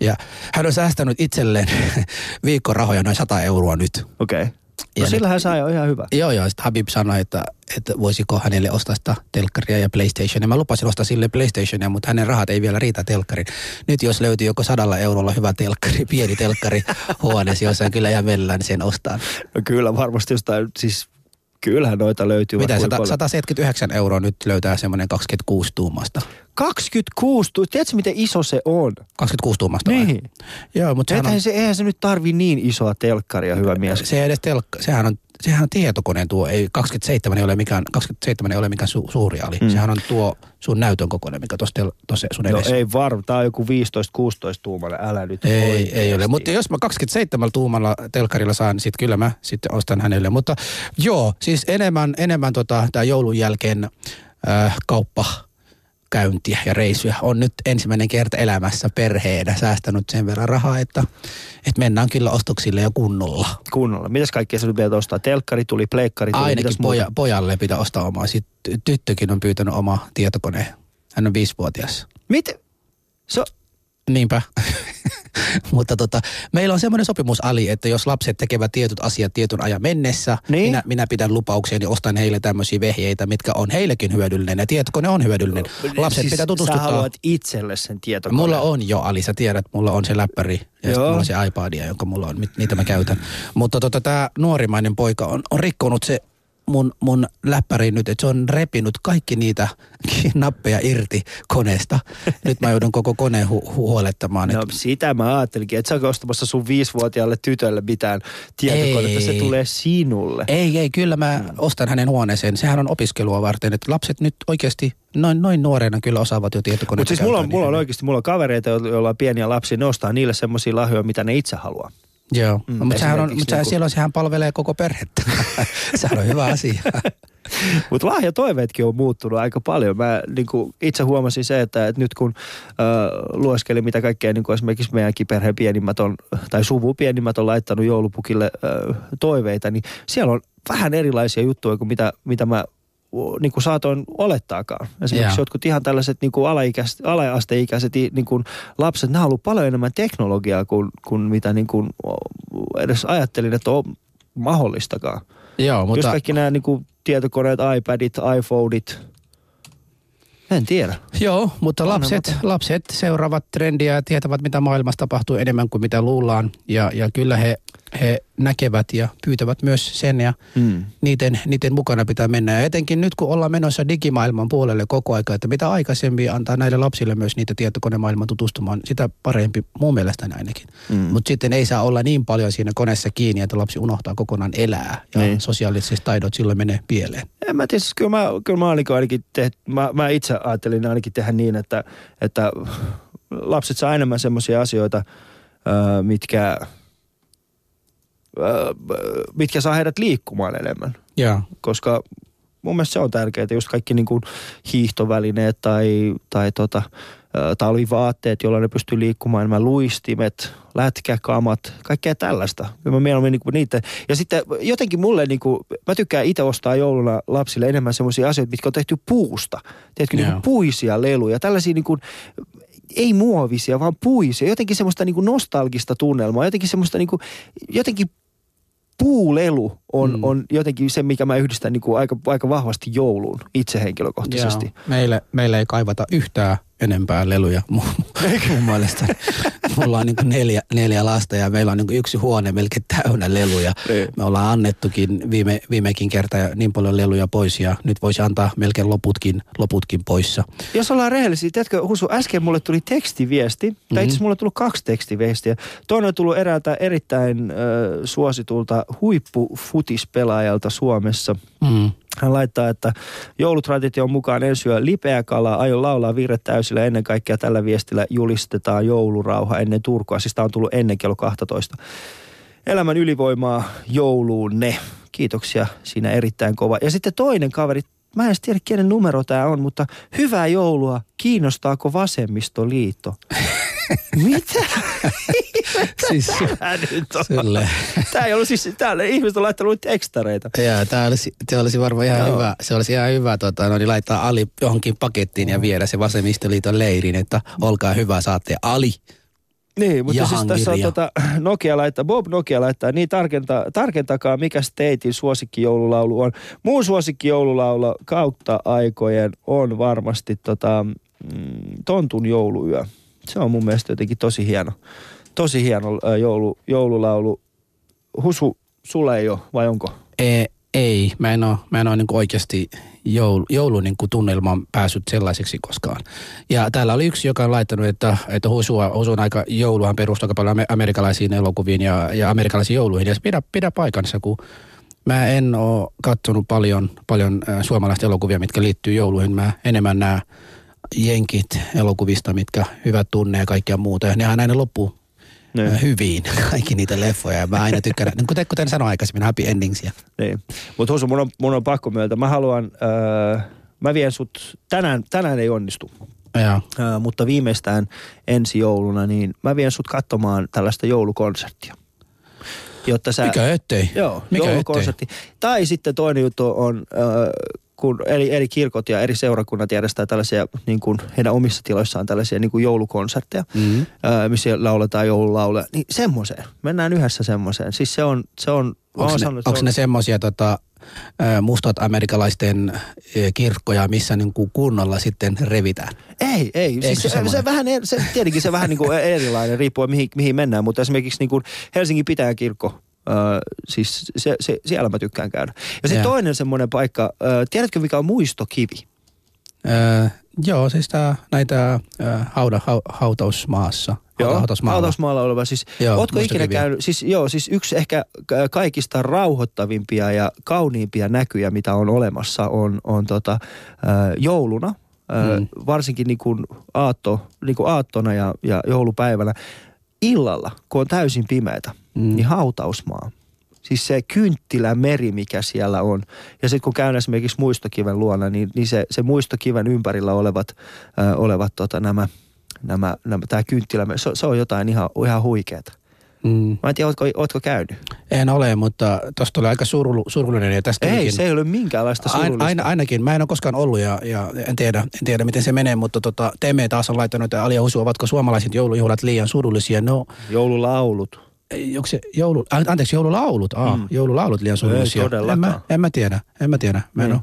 Ja hän on säästänyt itselleen [laughs] viikkorahoja noin 100 euroa nyt. Okei. Okay. Ja No sillä hän saa jo ihan hyvä. Joo, joo. Sitten Habib sanoi, että, että voisiko hänelle ostaa sitä telkkaria ja PlayStationia. Mä lupasin ostaa sille PlayStationia, mutta hänen rahat ei vielä riitä telkkarin. Nyt jos löytyy joko sadalla eurolla hyvä telkkari, pieni telkkari [laughs] huoneessa, jossain kyllä ja mellään, niin sen ostaa. No kyllä varmasti jostain, siis kyllähän noita löytyy. Mitä, vaikka 100, kuinka paljon. 179 euroa nyt löytää semmoinen 26 tuumasta. 26, tu- tiedätkö miten iso se on? 26 tuumasta vai? Niin. Joo, mutta sehän on, se, eihän se nyt tarvi niin isoa telkkaria, hyvä mies. se ei edes telkka, sehän on, sehän on tietokoneen tuo, ei 27 ei ole mikään, 27 ei ole mikään su, suuri ali. Mm. Sehän on tuo sun näytön kokoinen, mikä tuossa sun No edessä. ei varma, tää on joku 15-16 tuumainen, älä nyt Ei, ei ole. Mutta jos mä 27 tuumalla telkkarilla saan, niin sit kyllä mä sitten ostan hänelle. Mutta joo, siis enemmän, enemmän tota, tää joulun jälkeen äh, kauppa käyntiä ja reissuja. On nyt ensimmäinen kerta elämässä perheenä säästänyt sen verran rahaa, että, että mennään kyllä ostoksille jo kunnolla. Kunnolla. Mitäs kaikkea nyt vielä ostaa? Telkkari tuli, pleikkari tuli. Ainakin muuta? poja, pojalle pitää ostaa omaa. Sitten tyttökin on pyytänyt oma tietokone. Hän on viisivuotias. Miten? Se, Niinpä. [laughs] Mutta tota, meillä on semmoinen sopimus, Ali, että jos lapset tekevät tietyt asiat tietyn ajan mennessä, Niin. minä, minä pidän lupauksia, niin ostan heille tämmöisiä vehjeitä, mitkä on heillekin hyödyllinen. Ja tietokone on hyödyllinen. Lapset siis pitää Sä tutustuttaa. haluat itselle sen tietokoneen. Mulla on jo, Ali, sä tiedät, mulla on se läppäri ja Joo. mulla on se iPadia, jonka mulla on, niitä mä käytän. Mutta tota, tämä nuorimainen poika on, on rikkonut se mun, mun läppäri nyt, että se on repinut kaikki niitä [laughs] nappeja irti koneesta. Nyt mä joudun koko koneen hu- huolettamaan. No että sitä mä ajattelinkin, että sä oot ostamassa sun viisivuotiaalle tytölle mitään tietokonetta, se Ei. tulee sinulle. Ei, ei, kyllä mä ostan hänen huoneeseen. Sehän on opiskelua varten, että lapset nyt oikeasti noin, noin nuorena kyllä osaavat jo tietokoneita Mutta siis mulla on, mulla on oikeasti, mulla on kavereita, jo- joilla on pieniä lapsia, ne ostaa niille semmoisia lahjoja, mitä ne itse haluaa. Joo, Mm, mm, mutta sehän, on, mutta niinku- siellä sehän palvelee koko perhettä. [laughs] sehän on hyvä asia. [laughs] Mutta lahjatoiveetkin on muuttunut aika paljon. Mä niin itse huomasin se, että, että nyt kun äh, lueskelin, mitä kaikkea niin esimerkiksi meidänkin perheen pienimmät on, tai suvu pienimmät on laittanut joulupukille äh, toiveita, niin siellä on vähän erilaisia juttuja kuin mitä, mitä mä niin kuin saatoin olettaakaan. Esimerkiksi Joo. jotkut ihan tällaiset niin kuin alaikäiset, ala-asteikäiset niin kuin lapset, nämä on ollut paljon enemmän teknologiaa kuin, kuin mitä niin kuin edes ajattelin, että on mahdollistakaan. Joo, Mutta... Just kaikki nämä niin kuin, tietokoneet, iPadit, iPhoneit. En tiedä. Joo, mutta lapset, lapset seuraavat trendiä ja tietävät, mitä maailmassa tapahtuu enemmän kuin mitä luullaan. Ja, ja kyllä he, he näkevät ja pyytävät myös sen ja Mm. niiden, niiden mukana pitää mennä. Ja etenkin nyt, kun ollaan menossa digimaailman puolelle koko aika, että mitä aikaisemmin antaa näille lapsille myös niitä tietokonemaailman tutustumaan, sitä parempi mun mielestäni ainakin. Mm. Mutta sitten ei saa olla niin paljon siinä koneessa kiinni, että lapsi unohtaa kokonaan elää ja Niin. sosiaaliset taidot silloin menee pieleen. En mä tiedä, siis kyllä mä, kyllä mä, ainakin, ainakin te, mä, mä itse ajattelin ainakin tehdä niin, että, että lapset saa enemmän semmoisia asioita, mitkä, mitkä saa heidät liikkumaan enemmän. Joo. koska mun mielestä se on tärkeää, just kaikki niin kuin hiihtovälineet tai, tai tota, talvivaatteet, joilla ne pystyy liikkumaan enemmän, luistimet, lätkäkamat, kaikkea tällaista. Ja mä mieluummin niin niitä. Ja sitten jotenkin mulle, niin kuin, mä tykkään itse ostaa jouluna lapsille enemmän semmoisia asioita, mitkä on tehty puusta. Tiedätkö, niin kuin puisia leluja, tällaisia niin kuin, ei muovisia, vaan puisia. Jotenkin semmoista niin kuin nostalgista tunnelmaa, jotenkin semmoista niin kuin, jotenkin puulelu on, mm. On jotenkin se, mikä mä yhdistän niin kuin aika, aika vahvasti jouluun itse henkilökohtaisesti. Joo. Meille, meille ei kaivata yhtään enempää leluja mun, mun mielestä. Mulla on niin neljä, neljä lasta ja meillä on niin yksi huone melkein täynnä leluja. Niin. Me ollaan annettukin viime, viimekin kerta niin paljon leluja pois ja nyt voisi antaa melkein loputkin, loputkin poissa. Jos ollaan rehellisiä, tiedätkö Husu, äsken mulle tuli tekstiviesti, tai Mhm. itse asiassa mulle tuli kaksi tekstiviestiä. Toinen on tullut eräältä erittäin äh, suositulta huippufutispelaajalta Suomessa. Mm. Hän laittaa, että joulutradition mukaan ensi yö lipeä kala, aion laulaa virret täysillä. Ennen kaikkea tällä viestillä julistetaan joulurauha ennen Turkua. Siis tämä on tullut ennen kello 12. Elämän ylivoimaa jouluun ne. Kiitoksia siinä erittäin kova. Ja sitten toinen kaveri, mä en edes tiedä kenen numero tämä on, mutta hyvää joulua. Kiinnostaako vasemmistoliitto? [laughs] Mitä? [laughs] [laughs] Siis nyt on? Sille. Tää ei ollut siis, täällä ihmiset on laittanut tekstareita. Ja tämä olisi, se olisi varmaan ihan Joo. hyvä, se olisi ihan hyvä tota, no, niin laittaa Ali johonkin pakettiin ja viedä se vasemmistoliiton leiriin, että olkaa hyvä, saatte Ali. Niin, mutta siis Jahangir tässä on tota, Nokia laittaa, Bob Nokia laittaa, niin tarkenta, tarkentakaa mikä Statein suosikkijoululaulu on. Muun suosikkijoululaulu kautta aikojen on varmasti tota, mm, Tontun jouluyö. Se on mun mielestä jotenkin tosi hieno, tosi hieno joulu, joululaulu. Husu, sulle ei ole, vai onko? E, ei, mä en ole, mä en ole niin oikeasti joulu, joulun niin tunnelmaan päässyt sellaiseksi koskaan. Ja täällä oli yksi, joka on laittanut, että, että Husua, Husun aika jouluhan perustuu aika paljon ame- amerikkalaisiin elokuviin ja, ja amerikkalaisiin jouluihin. Ja se pidä, pidä paikansa, kun mä en ole katsonut paljon, paljon suomalaista elokuvia, mitkä liittyy jouluihin. Mä enemmän nämä jenkit elokuvista, mitkä hyvät tunne ja kaikkea muuta. Ja nehän aina loppuu Niin. äh, hyvin, [laughs] kaikki niitä leffoja. Ja mä aina tykkään, niin kuten, kuten sanoin aikaisemmin, happy endingsia. Niin. Mutta Husu, mun on, mun on pakko myöntää. Mä haluan, öö, mä vien sut, tänään, tänään ei onnistu, Joo. ää, mutta viimeistään ensi jouluna, niin mä vien sut katsomaan tällaista joulukonserttia. Jotta sä, Mikä ettei? Joo, Mikä joulukonsertti. Tai sitten toinen juttu on, äh, kun eri, eri kirkot ja eri seurakunnat järjestää tällaisia, niin kuin heidän omissa tiloissaan tällaisia niin kuin joulukonsertteja, Mm-hmm. äh, missä lauletaan joululauluja. Niin semmoiseen. Mennään yhdessä semmoiseen. Siis se on, se on, Onko ne, sanonut, se onks on- ne semmoisia tota, mustat amerikkalaisten kirkkoja, missä niin kuin kunnolla sitten revitään? Ei, ei. Eikö Siis se se, se, vähän, se, tietenkin se vähän niin kuin [laughs] erilainen, riippuen mihin, mihin mennään, mutta esimerkiksi niin kuin Helsingin pitäjän kirkko, Öö, siis se, se, siellä mä tykkään käydä. Ja sitten toinen semmoinen paikka, öö, tiedätkö mikä on muistokivi? Ö, joo, siis tää, näitä ö, hauda, hau, hautausmaassa. Joo, hautausmaalla. hautausmaalla oleva. Siis, Joo, ootko ikinä käynyt, siis joo, siis yksi ehkä ka- kaikista rauhoittavimpia ja kauniimpia näkyjä, mitä on olemassa, on, on tota, äh, jouluna. Äh, Mm. Varsinkin niin kuin aatto, niin kuin aattona ja, ja joulupäivänä. Illalla, kun on täysin pimeätä, mm. Niin hautausmaa. Siis se kynttilämeri, mikä siellä on. Ja sitten kun käyn esimerkiksi muistokiven luona, niin, niin se, se muistokiven ympärillä olevat, äh, olevat tota, nämä, nämä, nämä tämä kynttilämeri, se, se on jotain ihan, ihan huikeeta. Mm. Mä en tiedä, ootko, ootko käynyt? En ole, mutta tuosta oli aika surulu, surullinen ja tästä Ei, tulikin- se ei ole minkäänlaista Ain, surullista. aina, ainakin. Mä en ole koskaan ollut ja, ja en, tiedä, en tiedä, miten se menee, mutta tota, Teme taas on laittanut, että Alia Husu, ovatko suomalaiset joulujuhlat liian surullisia? No, Joululaulut. Onko se joulu, an- anteeksi, joululaulut? Aa, Mm. joululaulut liian surullisia. en, mä, en mä tiedä, en mä tiedä. Mä en Niin. ole.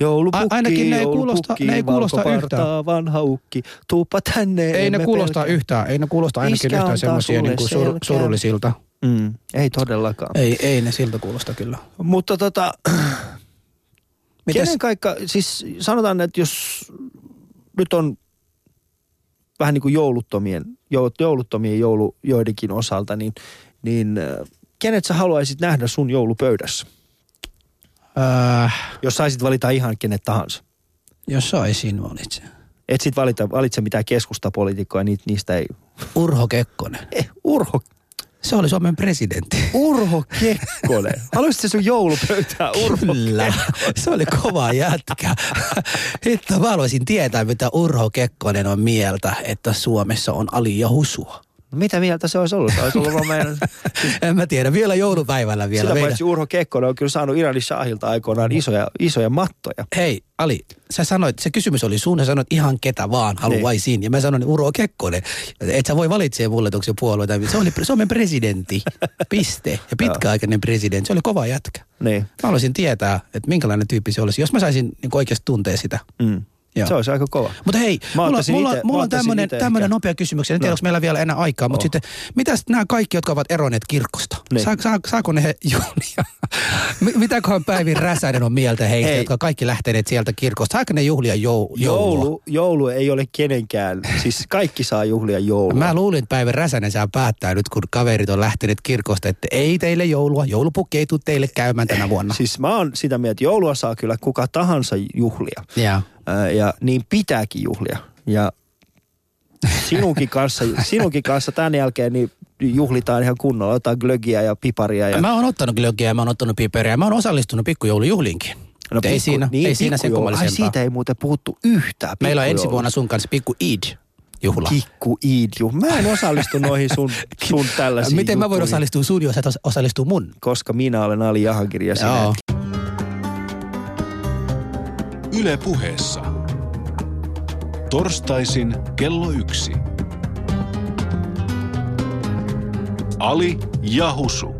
Joulupukki, A- ainakin ne ei kuulosta- ne ei kuulosta yhtään. vanha ukki, tuuppa tänne. Ei ne kuulosta pelkää. yhtään, ei ne kuulosta ainakin Iskä yhtään semmoisia niin kuin sur, surullisilta. Mm, ei todellakaan. Ei, ei ne siltä kuulosta kyllä. Mutta tota, [clears throat] Mites, kenen kaikka, siis sanotaan, että jos nyt on vähän niin kuin jouluttomien, jou- jouluttomien joulu joidenkin osalta, niin, niin äh, kenet sä haluaisit nähdä sun joulupöydässä? äh, Jos saisit valita ihan kenet tahansa. jos saisin valitse. Et sit valita, valitse mitään keskustapoliitikkoja, ni, niistä ei. Urho Kekkonen. Eh, Urho, Se oli Suomen presidentti. Urho Kekkonen. [laughs] Haluaisitko sun joulupöytään Urho Kyllä, se oli kova jätkä. Hitto, mä haluaisin tietää, mitä Urho Kekkonen on mieltä, että Suomessa on Ali ja Husua. No Mitä mieltä se olisi ollut? Se olisi ollut meidän... [laughs] En mä tiedä, vielä joulupäivällä vielä. Sitä Meidän... paitsi Urho Kekkonen on kyllä saanut Iranin Shahilta aikoinaan isoja, isoja mattoja. Hei, Ali, sä sanoit, se kysymys oli sun, sä sanoit ihan ketä vaan haluaisin. Ja mä sanoin Urho Kekkonen. Et sä voi valitsee mulle onko se puolueita. Se oli Suomen presidentti, [laughs] piste. Ja pitkäaikainen presidentti, se oli kova jätkä. Niin. Mä haluaisin tietää, että minkälainen tyyppi se olisi, jos mä saisin niin oikeasti tuntea sitä. Mm. Joo. Se olisi aika kova. Mutta hei, Mä mulla, mulla, ite- mulla on tämmönen ehkä. nopea kysymys. En tiedä, No. onko meillä vielä enää aikaa, mutta Oh. sitten mitäs nämä kaikki, jotka ovat eronneet kirkosta? Niin. Saa, saa, saako ne [laughs] juhlia? [laughs] Mi- Mitäköhän Päivi Räsänen on mieltä heistä, Hei. jotka kaikki lähteneet sieltä kirkosta? Saako ne juhlia jou, joulua? Joulu, joulu ei ole kenenkään, siis kaikki saa juhlia joulua. Mä luulin, että Päivi Räsänen saa päättää nyt, kun kaverit on lähteneet kirkosta, että ei teille joulua. Joulupukki ei tule teille käymään tänä vuonna. Siis mä oon sitä mieltä, että joulua saa kyllä kuka tahansa juhlia. Joo. Ja niin pitääkin juhlia. Ja sinunkin [laughs] kanssa, sinunkin kanssa tämän jälkeen niin juhlitaan ihan kunnolla. Otetaan glögiä ja piparia. Ja, Mä oon ottanut glögiä, mä oon ottanut piperia, mä oon osallistunut pikkujoulujuhliinkin. No, ei pikku- siinä, niin, ei siinä sen. Ai siitä ei muuten puhuttu yhtään. Meillä on ensi vuonna sun kanssa pikku Eid juhla. Kikku Iidju. Mä en osallistu noihin sun, [laughs] sun tällaisiin Miten mä voin juttuihin, osallistua sun, jos et os- osallistu mun? Koska minä olen Ali Jahangiri ja sinä Joo. et. Yle puheessa. Torstaisin kello yksi. Ali ja Husu.